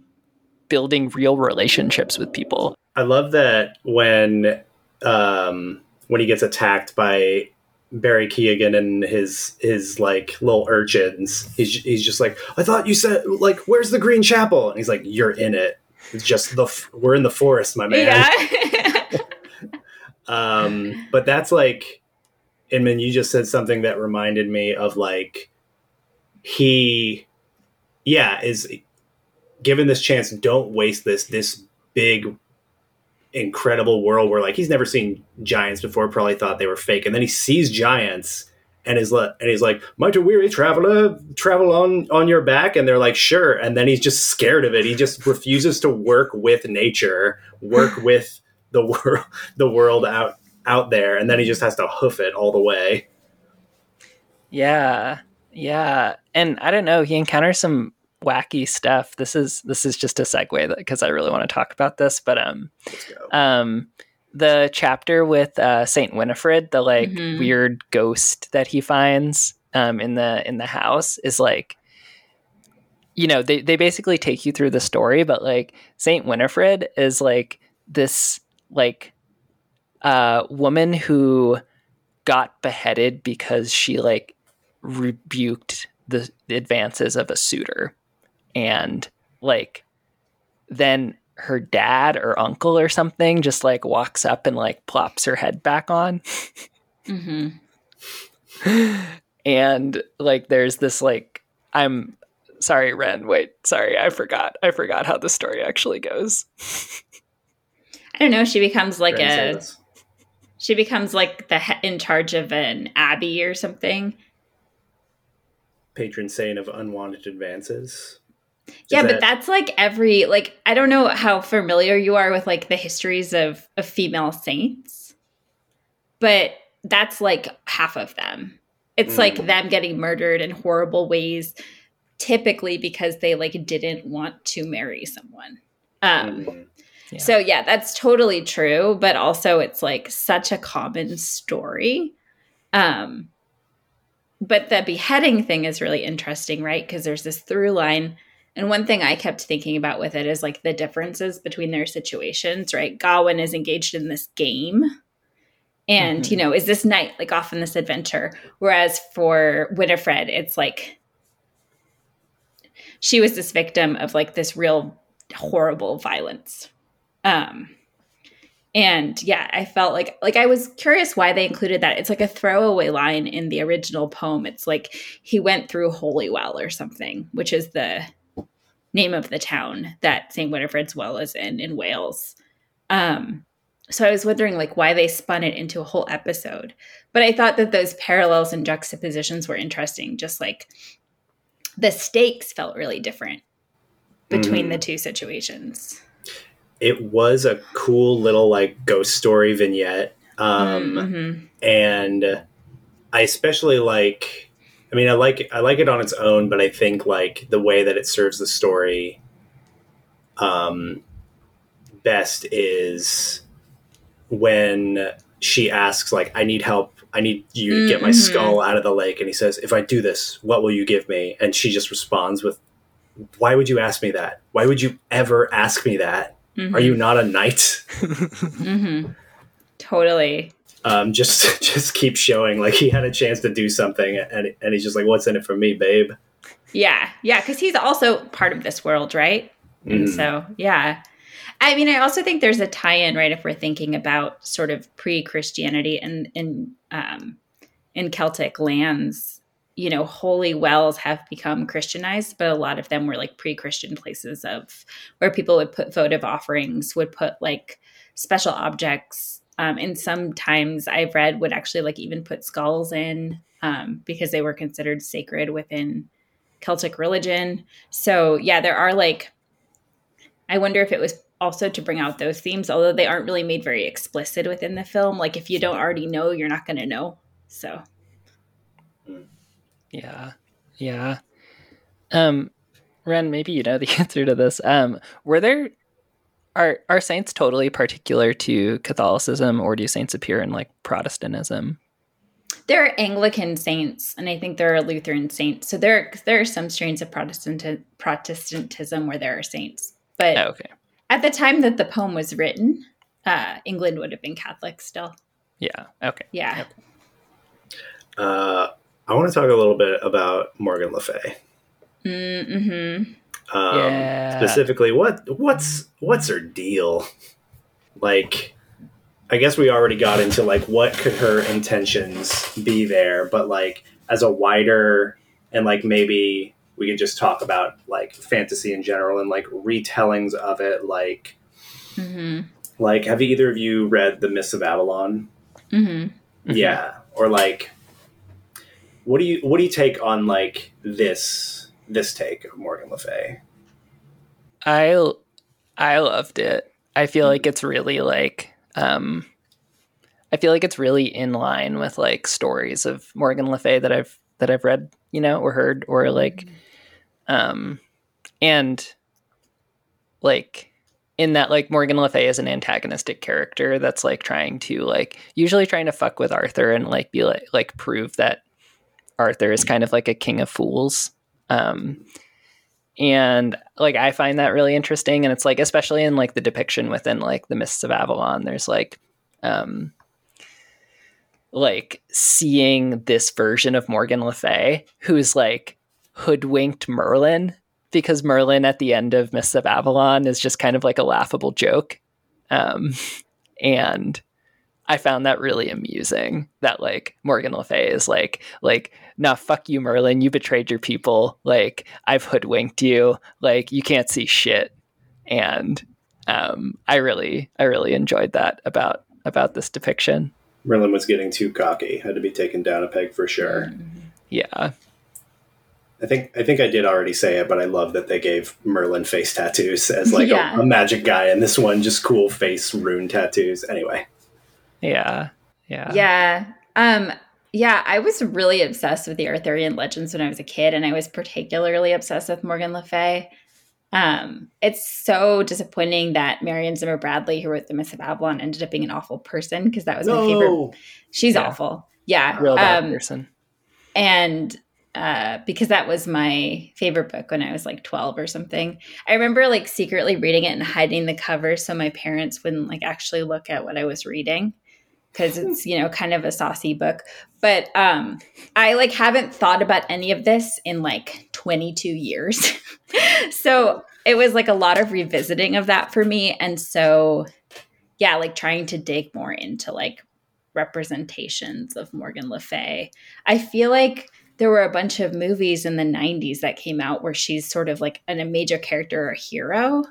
building real relationships with people. I love that when um, when he gets attacked by Barry Keoghan and his his like little urchins, he's he's just like, I thought you said like, where's the Green Chapel? And he's like, you're in it. It's just the f- we're in the forest, my man. yeah Um, but that's like, and then you just said something that reminded me of like, he, yeah, is given this chance, don't waste this, this big, incredible world where like he's never seen giants before, probably thought they were fake. And then he sees giants and is le- and he's like, might a weary traveler travel on, on your back? And they're like, sure. And then he's just scared of it. He just refuses to work with nature, work with the world the world out out there and then he just has to hoof it all the way Yeah. Yeah. And I don't know, he encounters some wacky stuff. This is this is just a segue because I really want to talk about this, but um um the chapter with uh Saint Winifred, the like Mhm. weird ghost that he finds um in the in the house is like you know, they they basically take you through the story, but like Saint Winifred is like this like uh woman who got beheaded because she like rebuked the, the advances of a suitor. And like then her dad or uncle or something just like walks up and like plops her head back on. Hmm and like there's this like i'm sorry wren wait sorry i forgot i forgot how the story actually goes I don't know. She becomes like say a she becomes like the he- in charge of an abbey or something. patron saint of unwanted advances. Is yeah, but that- that's like every like I don't know how familiar you are with like the histories of of female saints, but that's like half of them. It's like Mm. them getting murdered in horrible ways, typically because they like didn't want to marry someone. Um, Mhm. Yeah. So yeah, that's totally true, but also it's like such a common story. Um but the beheading thing is really interesting, right? Because there's this through line. And one thing I kept thinking about with it is like the differences between their situations, right? Gawain is engaged in this game. And, Mhm. you know, is this knight like off in this adventure? Whereas for Winifred, it's like she was this victim of like this real horrible violence. Um and yeah, I felt like like I was curious why they included that. It's like a throwaway line in the original poem. It's like he went through Holywell or something, which is the name of the town that St. Winifred's Well is in in Wales. Um so I was wondering like why they spun it into a whole episode. But I thought that those parallels and juxtapositions were interesting, just like the stakes felt really different between Mhm. the two situations. It was a cool little like ghost story vignette. Um, Mhm. and I especially like. I mean, I like I like it on its own, but I think like the way that it serves the story, um, best is when she asks like, "I need help. I need you to get my Mhm. skull out of the lake," and he says, "If I do this, what will you give me?" And she just responds with, "Why would you ask me that? Why would you ever ask me that? Mhm. Are you not a knight?" hmm Totally. um, just just keep showing like he had a chance to do something and, and he's just like what's in it for me babe Yeah. Yeah. Because he's also part of this world, right? And Mhm. so, yeah. I mean, I also think there's a tie in, right? If we're thinking about sort of pre Christianity and in, um, in Celtic lands, you know, holy wells have become Christianized, but a lot of them were like pre Christian places of where people would put votive offerings, would put like special objects. Um, and sometimes I've read would actually like even put skulls in um, because they were considered sacred within Celtic religion. So yeah, there are like I wonder if it was also to bring out those themes, although they aren't really made very explicit within the film. Like if you don't already know, you're not gonna know. So Yeah. Yeah. Um Wren, maybe you know the answer to this. Um were there are are saints totally particular to Catholicism or do saints appear in like Protestantism? there are Anglican saints, and I think there are Lutheran saints. So there there are some strains of Protestant Protestantism where there are saints. But Oh, okay. at the time that the poem was written, uh, England would have been Catholic still. Yeah. Okay. Yeah. Yep. uh, i want to talk a little bit about morgan le fay Mm-hmm. um, Yeah. specifically what what's what's her deal like i guess we already got into like what could her intentions be there but like as a wider and like maybe we could just talk about like fantasy in general and like retellings of it like Mm-hmm. like have either of you read the mists of avalon Mm-hmm. Mhm. yeah or like what do you what do you take on like this this take of morgan le fay I I loved it. I feel like it's really like um I feel like it's really in line with like stories of Morgan Le Fay that I've that I've read, you know, or heard, or like, um, and like in that like Morgan Le Fay is an antagonistic character that's like trying to like usually trying to fuck with Arthur and like be like like prove that Arthur is kind of like a king of fools. Um, and like I find that really interesting, and it's like especially in like the depiction within like the Mists of Avalon, there's like um like seeing this version of Morgan Le Fay who's like hoodwinked Merlin because Merlin at the end of Mists of Avalon is just kind of like a laughable joke. Um, and I found that really amusing that like Morgan Le Fay is like like nah fuck you Merlin you betrayed your people like I've hoodwinked you like you can't see shit and um, I really I really enjoyed that about about this depiction. Merlin was getting too cocky, had to be taken down a peg for sure. Yeah. I think I think I did already say it, but I love that they gave Merlin face tattoos as like Yeah. a, a magic guy, and this one just cool face rune tattoos. Anyway, Yeah. Yeah. Yeah. Um yeah, I was really obsessed with the Arthurian legends when I was a kid, and I was particularly obsessed with Morgan Le Fay. Um, it's so disappointing that Marion Zimmer Bradley, who wrote The Mists of Avalon, ended up being an awful person because that was my favorite. She's Yeah. awful. Yeah. Real bad Um, person. and uh, because that was my favorite book when I was like 12 or something. I remember like secretly reading it and hiding the cover so my parents wouldn't like actually look at what I was reading because it's, you know, kind of a saucy book. But um I like haven't thought about any of this in like 22 years. so it was like a lot of revisiting of that for me and so yeah, like trying to dig more into like representations of Morgan Le Fay. I feel like there were a bunch of movies in the 90s that came out where she's sort of like an, a major character or a hero.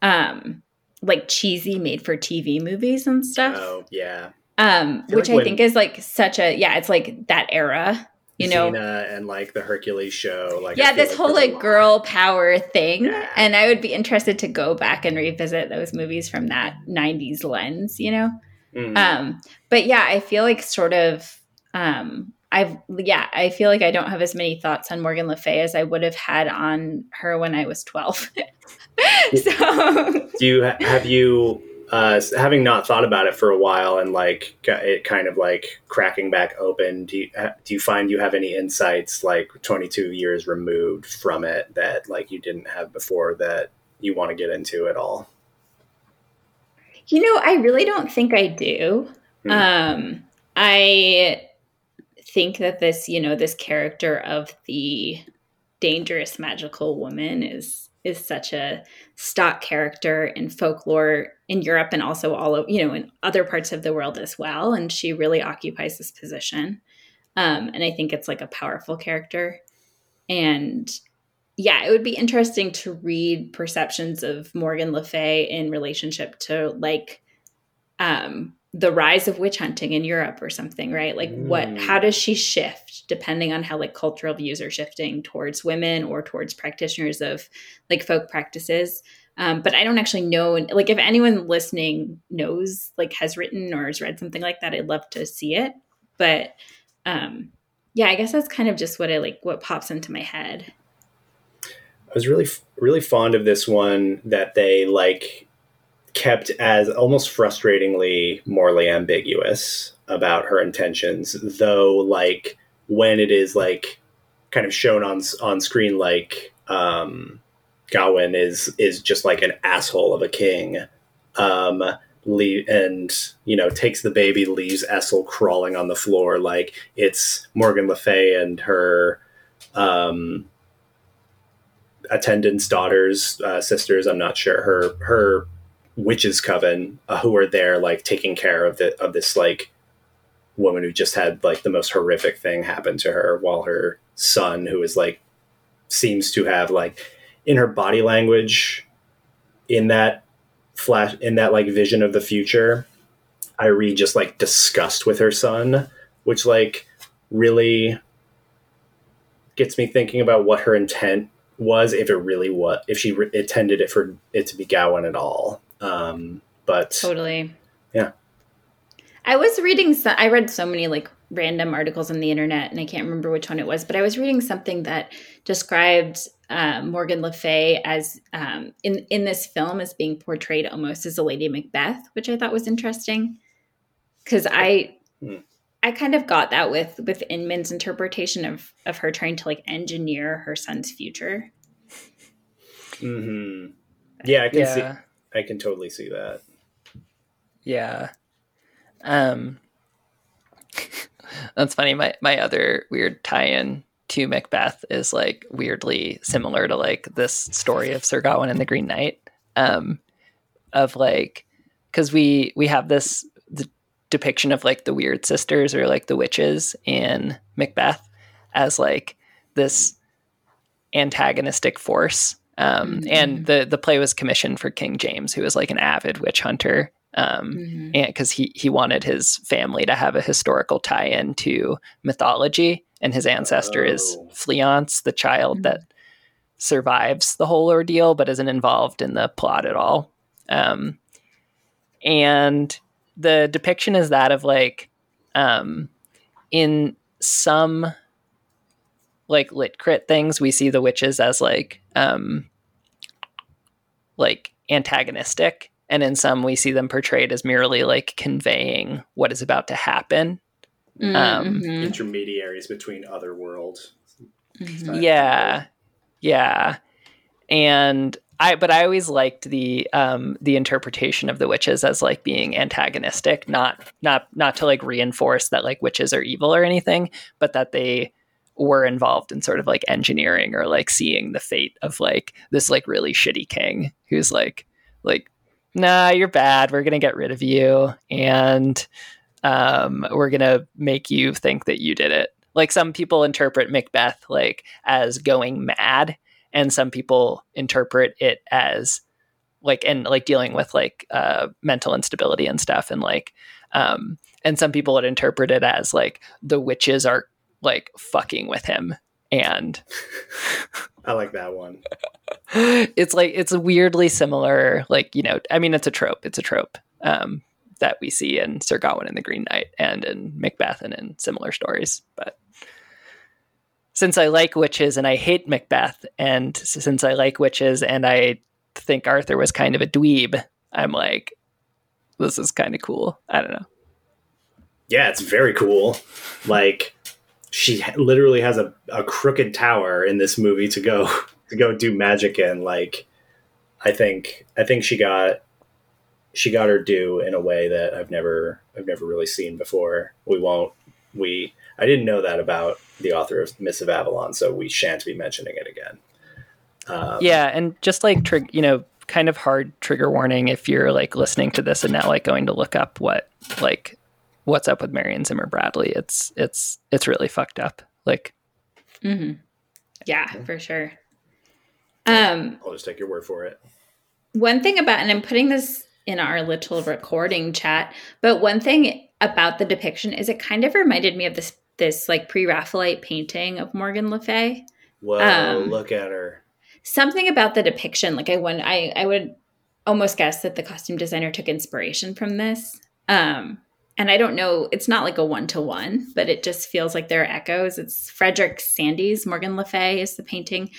Um like cheesy made for TV movies and stuff. oh yeah, Um feel which like I think is like such a yeah, it's like that era, you know. And like the Hercules show, like yeah, this like whole like girl power thing. Yeah. And I would be interested to go back and revisit those movies from that 90s lens, you know? Mm. Um, but yeah, I feel like sort of um I've yeah, I feel like I don't have as many thoughts on Morgan Le Fay as I would have had on her when I was 12. so do you have you uh, having not thought about it for a while and like got it kind of like cracking back open? Do you do you find you have any insights like 22 years removed from it that like you didn't have before that you want to get into at all? You know, I really don't think I do. Hmm. Um, I think that this, you know, this character of the dangerous magical woman is is such a stock character in folklore in Europe and also all of, you know, in other parts of the world as well. And she really occupies this position. Um, and I think it's like a powerful character. And yeah, it would be interesting to read perceptions of Morgan Le Fay in relationship to like um the rise of witch hunting in Europe or something, right? Like what Mm. how does she shift depending on how like cultural views are shifting towards women or towards practitioners of like folk practices. Um, but I don't actually know like if anyone listening knows like has written or has read something like that, I'd love to see it. But um yeah, I guess that's kind of just what I like what pops into my head. I was really really fond of this one that they like kept as almost frustratingly morally ambiguous about her intentions, though like when it is like kind of shown on on screen like um Gawain is is just like an asshole of a king. Um le- and you know takes the baby leaves Essel crawling on the floor like it's Morgan Le Fay and her um attendants, daughters, uh, sisters. I'm not sure. Her her witches coven uh, who are there, like taking care of the of this like woman who just had like the most horrific thing happen to her, while her son, who is like seems to have like in her body language, in that flash, in that like vision of the future, I read just like disgust with her son, which like really gets me thinking about what her intent was if it really was if she re- intended it for it to be Gawain at all. Um, but Totally. Yeah. I was reading so I read so many like random articles on the internet, and I can't remember which one it was, but I was reading something that described um, Morgan Le Fay as um, in in this film as being portrayed almost as a Lady Macbeth, which I thought was interesting because I hmm. I kind of got that with with Inmn's interpretation of of her trying to like engineer her son's future. Hmm. Yeah, I can yeah. see. I can totally see that. Yeah. Um. That's funny. My my other weird tie-in to Macbeth is like weirdly similar to like this story of Sir Gawain and the Green Knight. Um, of like because we we have this the depiction of like the weird sisters or like the witches in Macbeth as like this antagonistic force. Um, mm-hmm. And the the play was commissioned for King James, who was like an avid witch hunter um, mm-hmm. and because he he wanted his family to have a historical tie-in to mythology, and his ancestor oh. is Fleance, the child mm-hmm. that survives the whole ordeal but isn't involved in the plot at all. Um, and the depiction is that of like um, in some like lit crit things we see the witches as like um like antagonistic. And in some we see them portrayed as merely like conveying what is about to happen. Mm-hmm. um, intermediaries between other worlds. Mm-hmm. yeah. yeah. And i but i always liked the um the interpretation of the witches as like being antagonistic not not not to like reinforce that like witches are evil or anything but that they were involved in sort of like engineering or like seeing the fate of like this like really shitty king who's like like nah, you're bad. We're to get rid of you. And um, we're to make you think that you did it. Like some people interpret Macbeth like as going mad, and some people interpret it as like and like dealing with like uh, mental instability and stuff, and like um, and some people would interpret it as like the witches are like fucking with him and I like that one. it's like it's weirdly similar. Like you know, I mean, it's a trope. It's a trope um, that we see in Sir Gawain and the Green Knight and in Macbeth and in similar stories. But since I like witches and I hate Macbeth, and since I like witches and I think Arthur was kind of a dweeb, I'm like, this is kind of cool. I don't know. Yeah, it's very cool. Like she literally has a, a crooked tower in this movie to go to go do magic in like i think i think she got she got her due in a way that i've never i've never really seen before. We won't we i didn't know that about the author of mists of avalon so we shan't be mentioning it again. Um, yeah and just like trig- you know kind of hard trigger warning if you're like listening to this and now like going to look up what like what's up with Marion Zimmer Bradley. It's it's it's really fucked up. Like, mm-hmm. yeah, for sure. Um, I'll just take your word for it. One thing about, and I'm putting this in our little recording chat, but one thing about the depiction is it kind of reminded me of this this like pre-Raphaelite painting of Morgan Le Fay. Whoa! Um, look at her. Something about the depiction, like I went, I I would almost guess that the costume designer took inspiration from this. Um, and I don't know, it's not like a one to one, but it just feels like there are echoes. It's Frederick Sandys, Morgan Le Fay is the painting.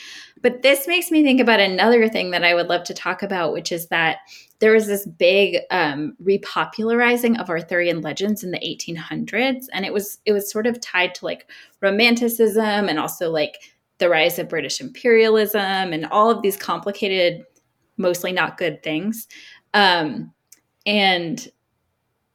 But this makes me think about another thing that I would love to talk about, which is that there was this big um, repopularizing of Arthurian legends in the 1800s, and it was it was sort of tied to like romanticism and also like the rise of British imperialism and all of these complicated, mostly not good things. Um, and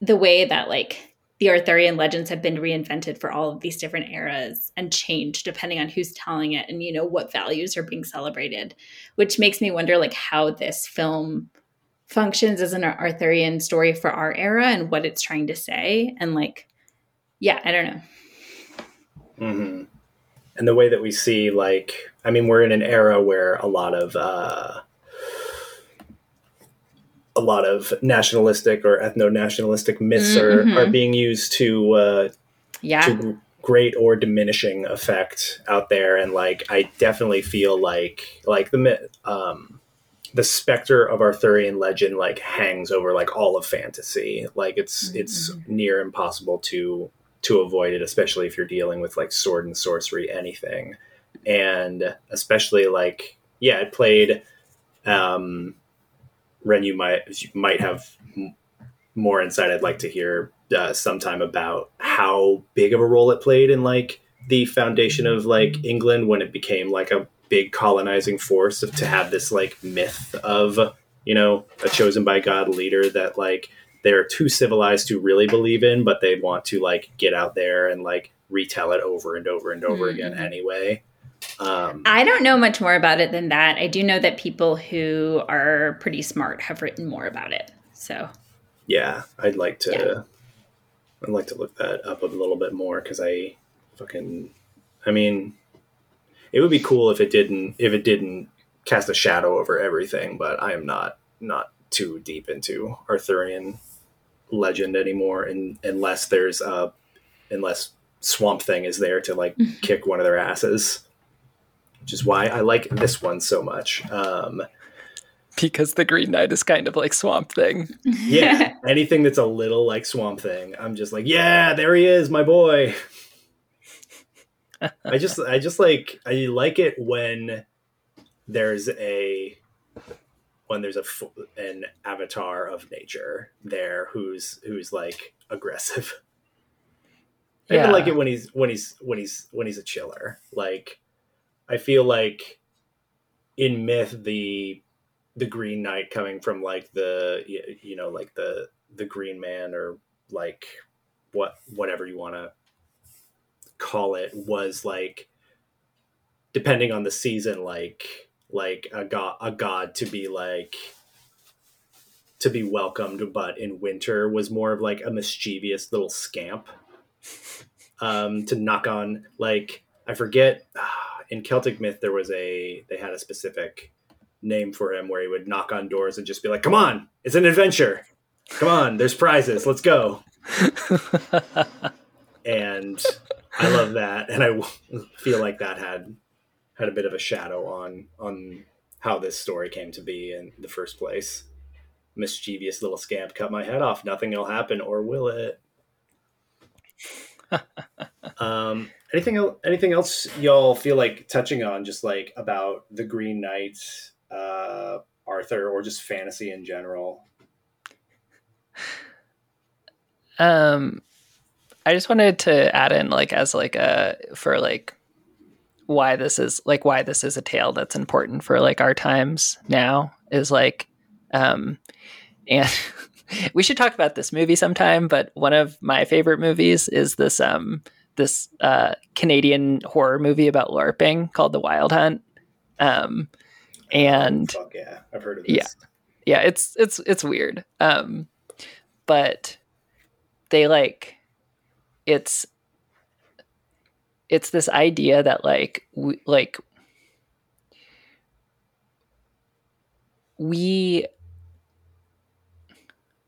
the way that like the Arthurian legends have been reinvented for all of these different eras and changed depending on who's telling it and you know what values are being celebrated, which makes me wonder like how this film functions as an Arthurian story for our era and what it's trying to say and like yeah, I don't know. Mm-hmm. And the way that we see like I mean we're in an era where a lot of uh a lot of nationalistic or ethno-nationalistic myths mm-hmm. are, are being used to uh, yeah to great or diminishing effect out there and like i definitely feel like like the um the specter of arthurian legend like hangs over like all of fantasy like it's mm-hmm. it's near impossible to to avoid it, especially if you're dealing with like sword and sorcery, anything, and especially like yeah, it played. Um, Wren, you might you might have m- more insight. I'd like to hear uh, sometime about how big of a role it played in like the foundation of like England when it became like a big colonizing force to have this like myth of you know a chosen by God leader that like they're too civilized to really believe in, but they want to like get out there and like retell it over and over and over again Mhm. anyway. Um, I don't know much more about it than that. I do know that people who are pretty smart have written more about it. So yeah, I'd like to. Yeah. I'd like to look that up a little bit more because I fucking. I mean, it would be cool if it didn't if it didn't cast a shadow over everything, but I am not not too deep into Arthurian legend anymore, and unless there's a unless Swamp Thing is there to like kick one of their asses, which is why I like this one so much. Um, because the Green Knight is kind of like Swamp Thing. yeah, anything that's a little like Swamp Thing, I'm just like, yeah, there he is, my boy. I just, I just like, I like it when there's a, when there's a an avatar of nature there who's who's like aggressive. I even like it when he's when he's when he's when he's a chiller. Like, I feel like in myth the the Green Knight coming from like the you know like the the Green Man or like what whatever you want to call it was like depending on the season like like a god a god to be like to be welcomed but in winter was more of like a mischievous little scamp um to knock on like i forget ah, in celtic myth there was a they had a specific name for him where he would knock on doors and just be like come on it's an adventure come on there's prizes let's go and I love that, and I feel like that had had a bit of a shadow on on how this story came to be in the first place. Mischievous little scamp cut my head off. Nothing will happen, or will it? um, anything else? Anything else y'all feel like touching on? Just like about the Green Knight, uh, Arthur, or just fantasy in general? Um, I just wanted to add in like as like a for like why this is like why this is a tale that's important for like our times now is like um and we should talk about this movie sometime but one of my favorite movies is this um this uh Canadian horror movie about larping called The Wild Hunt um and Fuck yeah, I've heard of this. Yeah. yeah it's it's it's weird um but they like it's it's this idea that like we, like we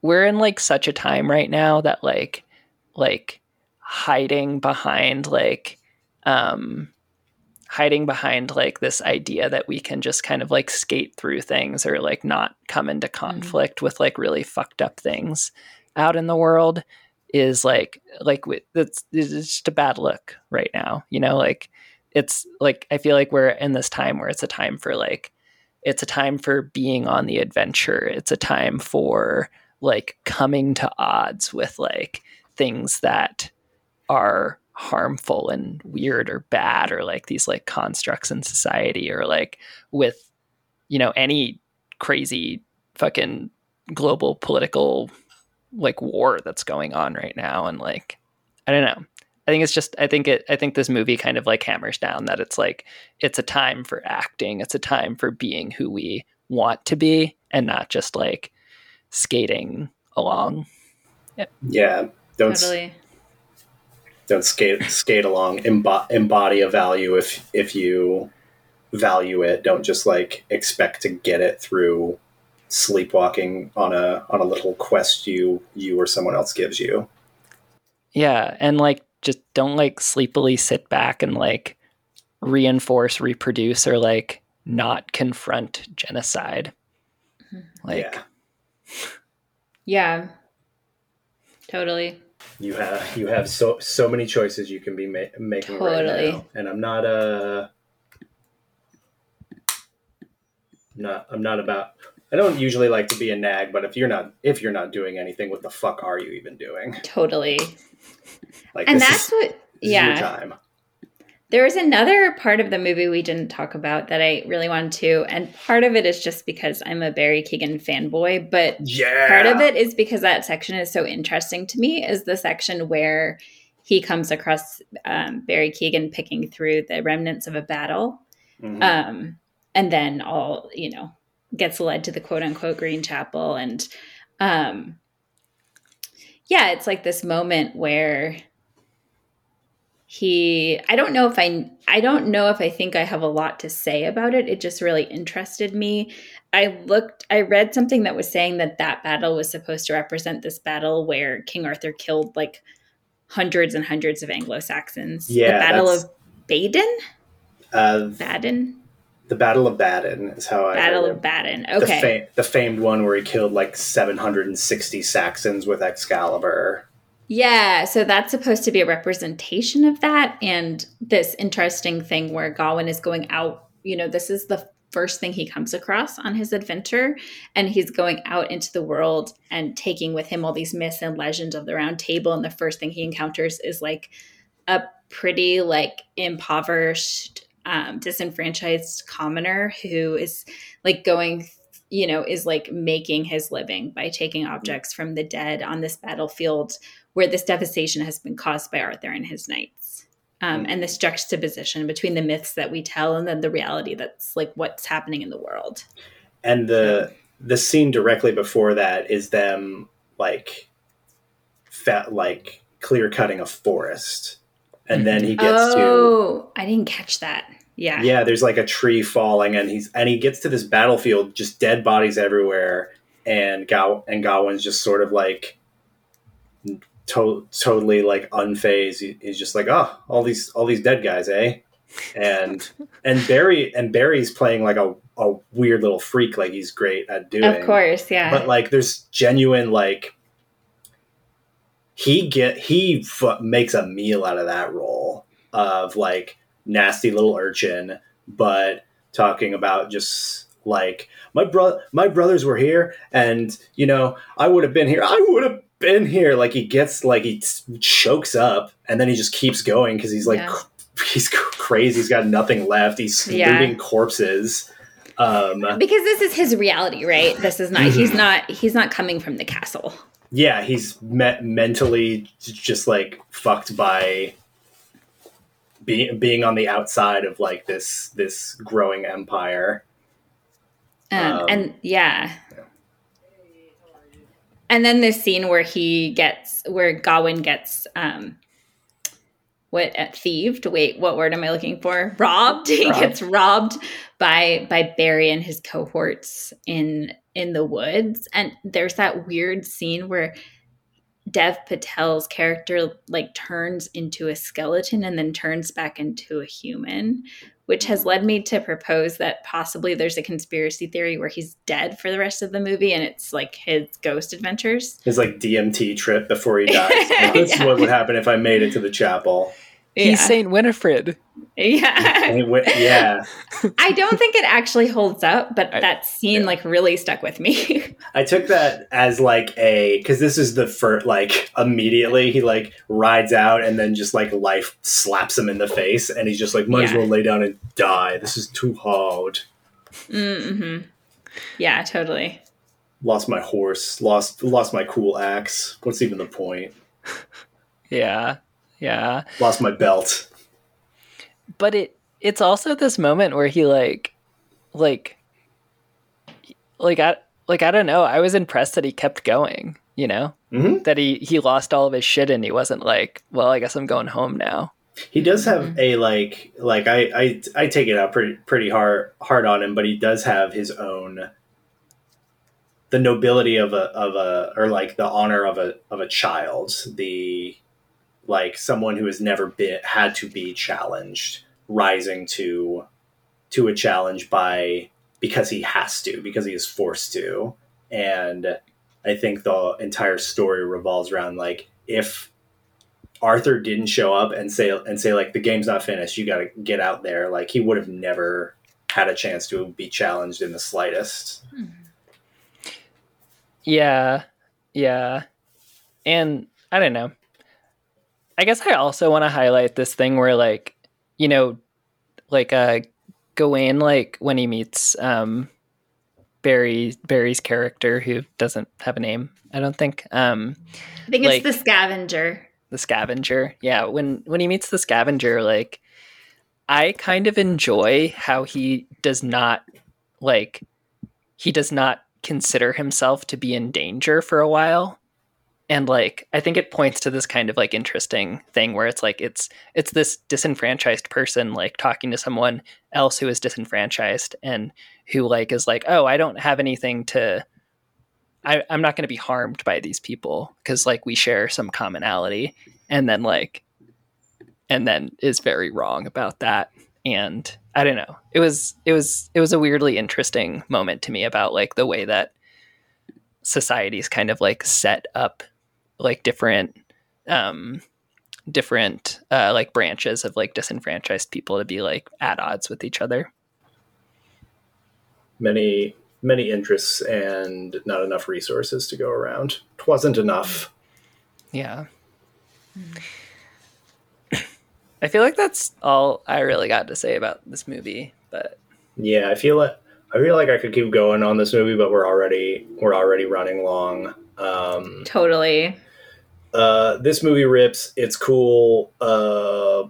we're in like such a time right now that like like hiding behind like um hiding behind like this idea that we can just kind of like skate through things or like not come into conflict with like really fucked up things out in the world is like like it's, it's just a bad look right now you know? Like it's like i feel like we're in this time where it's a time for like it's a time for being on the adventure. It's a time for like coming to odds with like things that are harmful and weird or bad or like these like constructs in society or like with you know any crazy fucking global political like war that's going on right now and like i don't know. I think it's just i think it i think this movie kind of like hammers down that it's like it's a time for acting it's a time for being who we want to be and not just like skating along. Yeah, don't totally. Don't skate skate along. Embo- embody a value if if you value it. Don't just like expect to get it through sleepwalking on a on a little quest you you or someone else gives you. Yeah, and like just don't like sleepily sit back and like reinforce, reproduce, or like not confront genocide. Mm-hmm. Like, yeah, Yeah. Totally. You have you have so so many choices you can be ma- making right now, and I'm not uh not I'm not about. I don't usually like to be a nag, but if you're not if you're not doing anything, what the fuck are you even doing? Totally. Like And that's is, what is your yeah. time. There was another part of the movie we didn't talk about that I really wanted to, and part of it is just because I'm a Barry Keoghan fanboy, but Yeah, part of it is because that section is so interesting to me is the section where he comes across um, Barry Keoghan picking through the remnants of a battle Mhm. um, and then all you know gets led to the quote unquote green chapel and um, yeah it's like this moment where he i don't know if i i don't know if i think i have a lot to say about it it just really interested me i looked i read something that was saying that that battle was supposed to represent this battle where king arthur killed like hundreds and hundreds of anglo-saxons Yeah, the battle of baden uh, baden the Battle of Baden is how I Battle of. Baden. The, Okay. the famed one where he killed like 760 Saxons with Excalibur. Yeah, so that's supposed to be a representation of that. And this interesting thing where Gawain is going out, you know, this is the first thing he comes across on his adventure. And he's going out into the world and taking with him all these myths and legends of the round table. And the first thing he encounters is like a pretty like impoverished um, disenfranchised commoner who is like going you know is like making his living by taking objects from the dead on this battlefield where this devastation has been caused by arthur and his knights. Um, and this juxtaposition between the myths that we tell and then the reality that's like what's happening in the world. And the the scene directly before that is them like fat like clear cutting a forest. And then he gets to oh i didn't catch that. Yeah. Yeah, there's like a tree falling and he's and he gets to this battlefield, just dead bodies everywhere, and Gow and Gawain's just sort of like to- totally like unfazed. He- he's just like, oh, all these all these dead guys, eh? And and Barry and Barry's playing like a, a weird little freak, like he's great at doing. of course yeah But like, there's genuine like he get he f- makes a meal out of that role of like nasty little urchin, but talking about just like my bro my brothers were here, and you know I would have been here. I would have been here. Like he gets like he chokes up, and then he just keeps going because he's like Yeah. he's crazy. He's got nothing left. He's Yeah. looting corpses. Um, because this is his reality right this is not Mhm. he's not he's not coming from the castle yeah, he's me- mentally just like fucked by being being on the outside of like this this growing empire. Um, Um, and yeah. And then this scene where he gets where Gawain gets um what uh, thieved? Wait, what word am I looking for? Robbed. He Robbed. gets robbed by by Barry and his cohorts in in the woods. And there's that weird scene where Dev Patel's character like turns into a skeleton and then turns back into a human, which has led me to propose that possibly there's a conspiracy theory where he's dead for the rest of the movie and it's like his ghost adventures. His like DMT trip before he dies. Like, this is Yeah. what would happen if I made it to the chapel. He's Saint Winifred. yeah. And he went- yeah, I don't think it actually holds up, but I- that scene yeah. like really stuck with me. I took that as like a because this is the first like immediately he like rides out and then just like life slaps him in the face and he's just like might as well lay down and die. This is too hard. mm-hmm. Yeah, totally. Lost my horse. Lost lost my cool axe. What's even the point? Yeah. Yeah. Lost my belt. But it it's also this moment where he like like like I like I don't know. I was impressed that he kept going, you know? hmm That he he lost all of his shit and he wasn't like, well, I guess I'm going home now. He does have Mhm. a like like I, I I take it out pretty pretty hard hard on him, but he does have his own the nobility of a of a or like the honor of a of a child, the like someone who has never been had to be challenged, rising to to a challenge by because he has to, because he is forced to. And I think the entire story revolves around like if Arthur didn't show up and say and say like the game's not finished, you got to get out there, like he would have never had a chance to be challenged in the slightest. Hmm. Yeah. Yeah. And I don't know. I guess I also want to highlight this thing where like, you know, like uh Gawain like when he meets um Barry Barry's character who doesn't have a name, I don't think. Um I think Like- it's the scavenger. the scavenger. Yeah, when when he meets the scavenger, like I kind of enjoy how he does not like he does not consider himself to be in danger for a while. And like I think it points to this kind of like interesting thing where it's like it's it's this disenfranchised person like talking to someone else who is disenfranchised and who like is like, "Oh, I don't have anything to I, I'm not going to be harmed by these people because like we share some commonality. And then like and then is very wrong about that. And i don't know. It was it was it was a weirdly interesting moment to me about like the way that societies kind of like set up like different um different uh like branches of like disenfranchised people to be like at odds with each other Many many interests and not enough resources to go around. Twasn't enough. yeah i feel like that's all i really got to say about this movie but Yeah, I feel it. I feel like I could keep going on this movie, but we're already we're already running long. Um, Totally. uh, this movie rips. It's cool. Uh,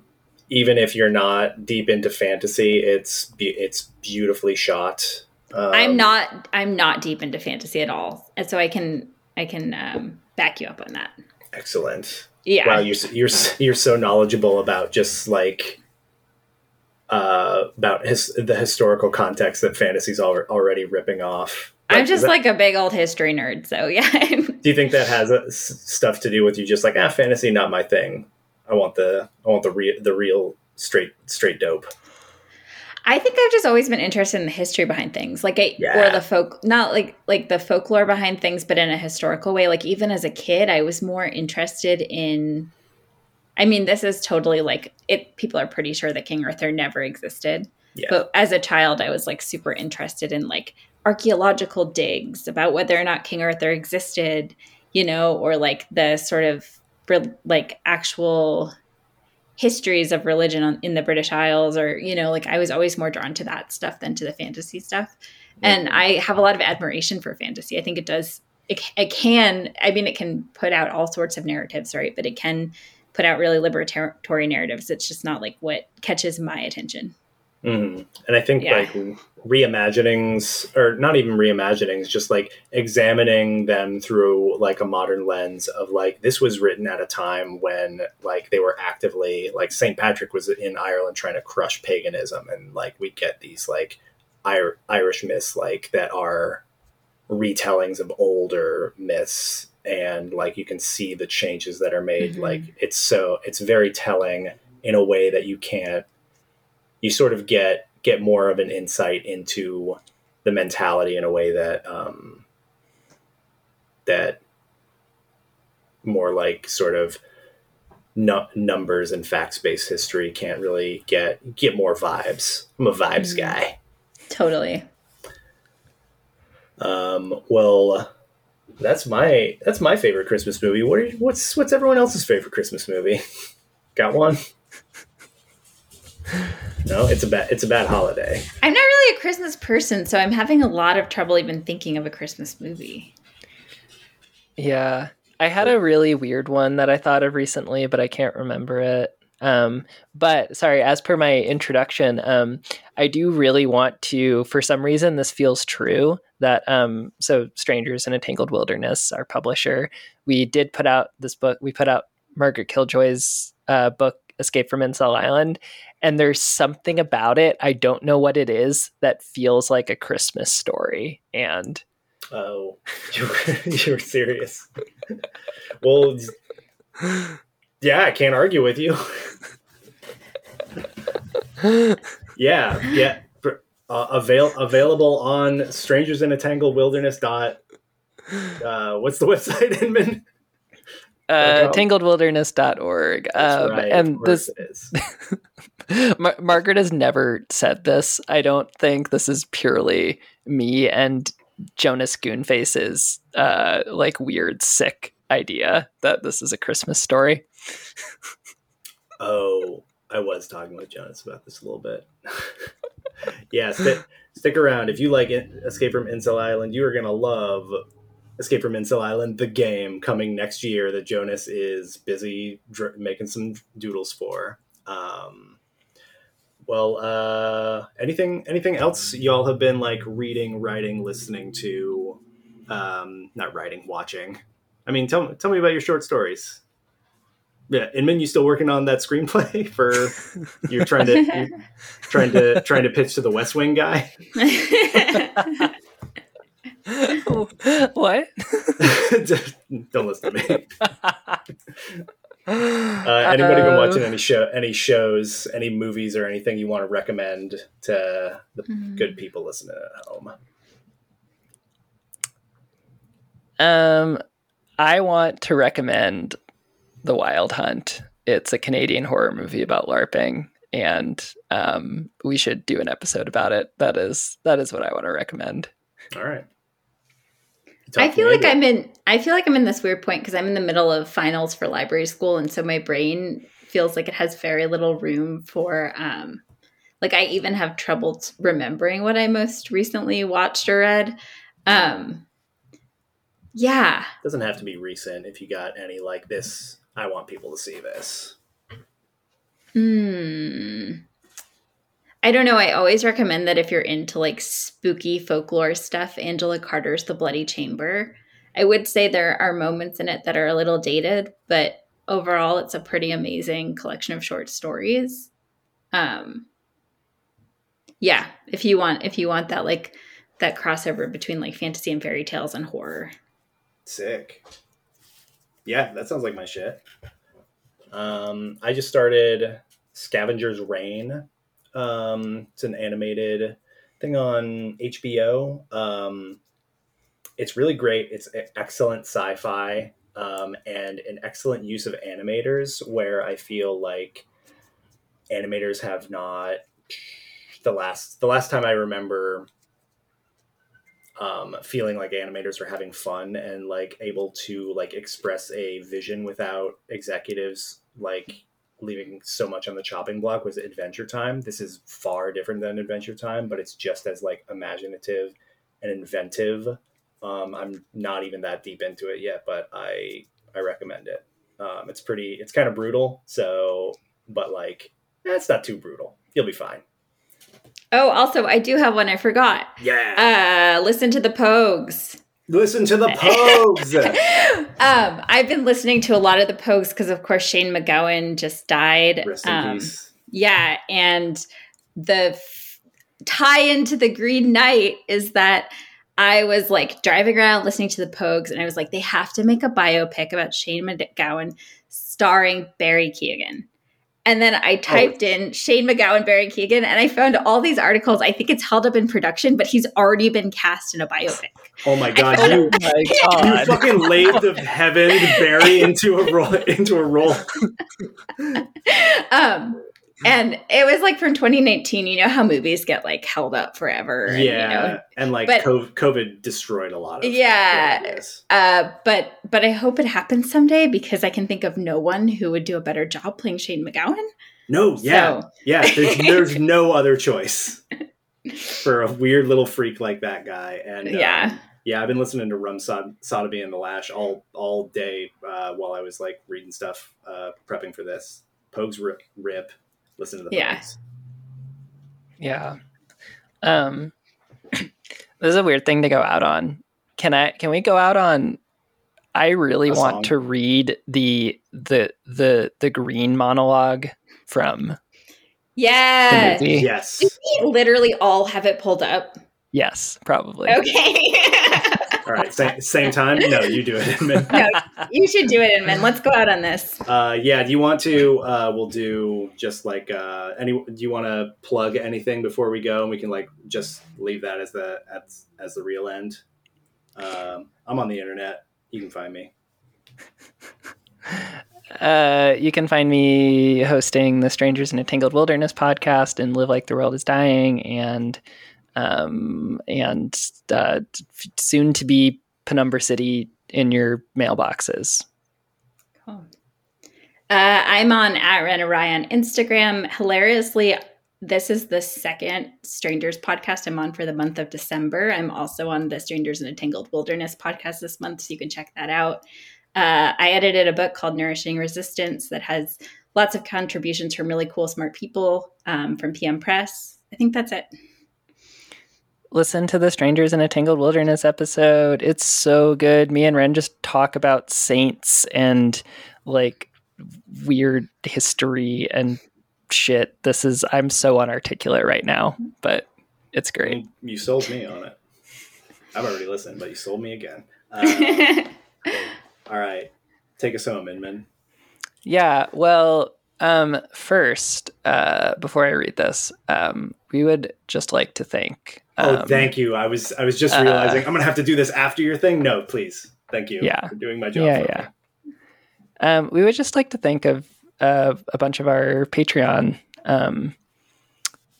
even if you're not deep into fantasy, it's be- it's beautifully shot. Um, I'm not I'm not deep into fantasy at all. And so I can I can um, back you up on that. excellent. Yeah. Wow, you're you're you're so knowledgeable about just like uh, about his the historical context that fantasy's al- already ripping off. I'm just that- like a big old history nerd, so yeah. Do you think that has uh, s- stuff to do with you just like ah fantasy not my thing? I want the I want the real the real straight straight dope. I think I've just always been interested in the history behind things, like I, Yeah. or the folk, not like like the folklore behind things, but in a historical way. Like even as a kid, I was more interested in. I mean, this is totally like it. People are pretty sure that King Arthur never existed, Yeah. but as a child, I was like super interested in like archaeological digs about whether or not King Arthur existed, you know, or like the sort of like actual histories of religion on, in the British Isles, or you know, like I was always more drawn to that stuff than to the fantasy stuff. And I have a lot of admiration for fantasy. I think it does. It, it can. I mean, it can put out all sorts of narratives, right? But it can put out really liberatory narratives. It's just not like what catches my attention. Mhm. And I think Yeah. like reimaginings, or not even reimaginings, just like examining them through like a modern lens of like this was written at a time when like they were actively like St. Patrick was in Ireland trying to crush paganism, and like we get these like Ir- Irish myths like that are retellings of older myths and like you can see the changes that are made Mhm. like it's so it's very telling in a way that you can't you sort of get get more of an insight into the mentality in a way that um that more like sort of nu- numbers and facts based history can't really get get more vibes i'm a vibes Mhm. guy Totally. um well that's my that's my favorite christmas movie what are, what's what's everyone else's favorite christmas movie got one no it's a bad it's a bad holiday I'm not really a Christmas person, so I'm having a lot of trouble even thinking of a Christmas movie. Yeah. I had a really weird one that I thought of recently, but I can't remember it. Um, but sorry, as per my introduction, um, I do really want to, for some reason, this feels true that, um, so Strangers in a Tangled Wilderness, our publisher, we did put out this book, we put out Margaret Killjoy's uh, book, Escape from Incel Island. And there's something about it, I don't know what it is, that feels like a Christmas story. And Oh, you're, serious. well, yeah, I can't argue with you. yeah, yeah. Uh, avail available on Strangers in a Tangled Wilderness. Dot. Uh, what's the website, Inmn? uh, tangledwilderness.org. Um, right, and this Mar- Margaret has never said this. I don't think this is purely me and Jonas Goonface's uh, like weird sick idea that this is a Christmas story. oh, I was talking with Jonas about this a little bit. yeah, stick, stick around. If you like Escape from Incel Island, you are going to love Escape from Incel Island, the game coming next year that Jonas is busy dr- making some doodles for. Um, well, uh, anything anything else y'all have been like reading, writing, listening to? Um, not writing, watching. I mean, tell tell me about your short stories. Yeah, Inmn, you still working on that screenplay for you're trying to you're trying to trying to pitch to the West Wing guy. what? Don't listen to me. Uh, anybody been watching any show, any shows, any movies, or anything you want to recommend to the mm-hmm. good people listening at home? Um, I want to recommend The Wild Hunt. It's a Canadian horror movie about LARPing, and um, we should do an episode about it. That is that is what I want to recommend. All right. I feel like I'm in I feel like I'm in this weird point because I'm in the middle of finals for library school and so my brain feels like it has very little room for um like I even have trouble remembering what I most recently watched or read. Um yeah. Doesn't have to be recent if you got any like this I want people to see this. Hmm. I don't know. I always recommend that if you're into like spooky folklore stuff, Angela Carter's The Bloody Chamber. I would say there are moments in it that are a little dated, but overall it's a pretty amazing collection of short stories. Um yeah, if you want if you want that like that crossover between like fantasy and fairy tales and horror. Sick. Yeah, that sounds like my shit. Um I just started Scavenger's Reign um, it's an animated thing on HBO. Um, it's really great. It's excellent sci-fi um, and an excellent use of animators. Where I feel like animators have not the last the last time I remember um, feeling like animators are having fun and like able to like express a vision without executives like leaving so much on the chopping block was Adventure Time. This is far different than Adventure Time, but it's just as like imaginative and inventive. Um, I'm not even that deep into it yet, but I I recommend it. Um, it's pretty. It's kind of brutal, so but like eh, it's not too brutal. You'll be fine. Oh, also, I do have one I forgot. Yeah. Uh, listen to the Pogues. Listen to the Pogues. um, I've been listening to a lot of the Pogues because, of course, Shane MacGowan just died. Rest in um, peace. Yeah, and the f- tie into the Green Knight is that I was like driving around listening to the Pogues, and I was like, they have to make a biopic about Shane MacGowan starring Barry Keoghan. And then I oh. typed oh. in Shane MacGowan, Barry Keoghan, and I found all these articles. I think it's held up in production, but he's already been cast in a biopic. Oh my god! You, oh my god. you fucking laid the heaven Barry into a role into a role. um, and it was like from 2019 you know how movies get like held up forever and, yeah you know, and like but, covid destroyed a lot of yeah. uh, but but i hope it happens someday because i can think of no one who would do a better job playing shane macgowan. No yeah so. yeah there's, there's no other choice for a weird little freak like that guy. And yeah. um, yeah, I've been listening to Rum Sod- Sodomy and the Lash all all day uh, while I was like reading stuff, uh, prepping for this. Pogues rip, rip listen to the yeah. yeah. Um this is a weird thing to go out on. Can i can we go out on i really a want song. to read the the the the green monologue from yeah yes. We literally all have it pulled up? Yes probably. Okay All right, same, same time. No, you do it, Inmn. no, you should do it, Inmn. Let's go out on this. Uh, yeah. Do you want to? Uh, we'll do just like uh, any. Do you want to plug anything before we go, and we can like just leave that as the as as the real end. Um, I'm on the internet. You can find me. Uh, you can find me hosting the Strangers in a Tangled Wilderness podcast and Live Like the World is Dying and um, and uh, soon to be Penumbra City in your mailboxes. Cool. Uh, I'm on at Rena on Instagram. Hilariously, this is the second Strangers podcast I'm on for the month of December. I'm also on the Strangers in a Tangled Wilderness podcast this month, so you can check that out. Uh, I edited a book called Nourishing Resistance that has lots of contributions from really cool, smart people um, from PM Press. I think that's it listen to the Strangers in a Tangled Wilderness episode. It's so good. Me and Wren just talk about saints and like weird history and shit. This is I'm so unarticulate right now, but it's great. You sold me on it. I've already listened, but you sold me again. Uh, all right, take us home, Inmn. Yeah, well, um, first, uh, before I read this, um, we would just like to thank. Oh, um, oh, thank you. I was I was just uh, realizing uh, I'm gonna have to do this after your thing. No, please. Thank you. Yeah, for doing my job. Yeah, yeah. Um, we would just like to think of uh, a bunch of our Patreon um,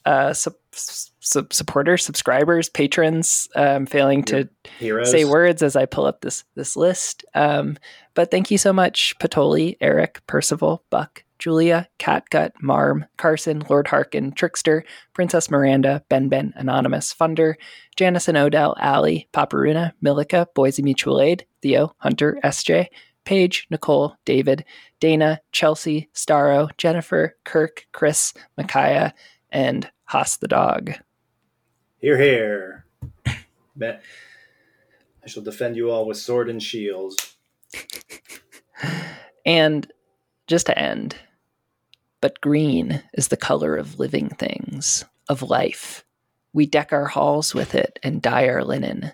uh, su- su- supporters, subscribers, patrons. Um, failing to Heroes. say words as I pull up this this list. Um, but thank you so much, Patoli, Eric, Percival, Buck, Julia, Catgut, Marm, Carson, Lord Harkin, Trickster, Princess Miranda, Ben Ben, Anonymous, Funder, Janice and Odell, Allie, Paparuna, Milica, Boise Mutual Aid, Theo, Hunter, SJ, Paige, Nicole, David, Dana, Chelsea, Starro, Jennifer, Kirk, Chris, Micaiah, and Haas the dog. Here, here. Bet. I shall defend you all with sword and shields. and just to end, but green is the color of living things, of life. We deck our halls with it and dye our linen.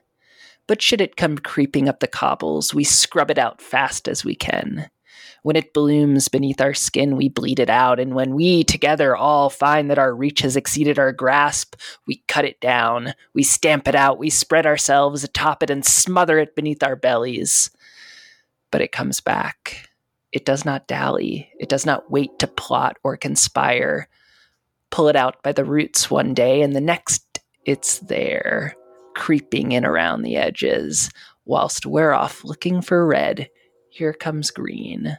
But should it come creeping up the cobbles, we scrub it out fast as we can. When it blooms beneath our skin, we bleed it out, and when we together all find that our reach has exceeded our grasp, we cut it down, we stamp it out, we spread ourselves atop it and smother it beneath our bellies. But it comes back, it does not dally. It does not wait to plot or conspire. Pull it out by the roots one day, and the next it's there, creeping in around the edges. Whilst we're off looking for red, here comes green.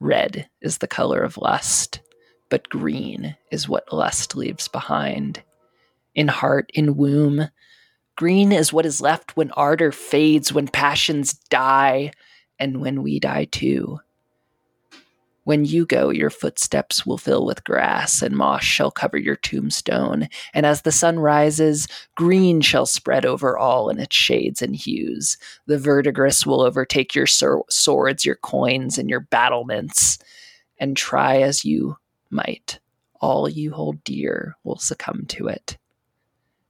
Red is the color of lust, but green is what lust leaves behind. In heart, in womb, green is what is left when ardor fades, when passions die and when we die too. When you go, your footsteps will fill with grass, and moss shall cover your tombstone. And as the sun rises, green shall spread over all in its shades and hues. The verdigris will overtake your swords, your coins, and your battlements. And try as you might, all you hold dear will succumb to it.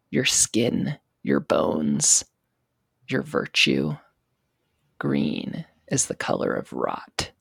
Your skin, your bones, your virtue. Green is the color of rot.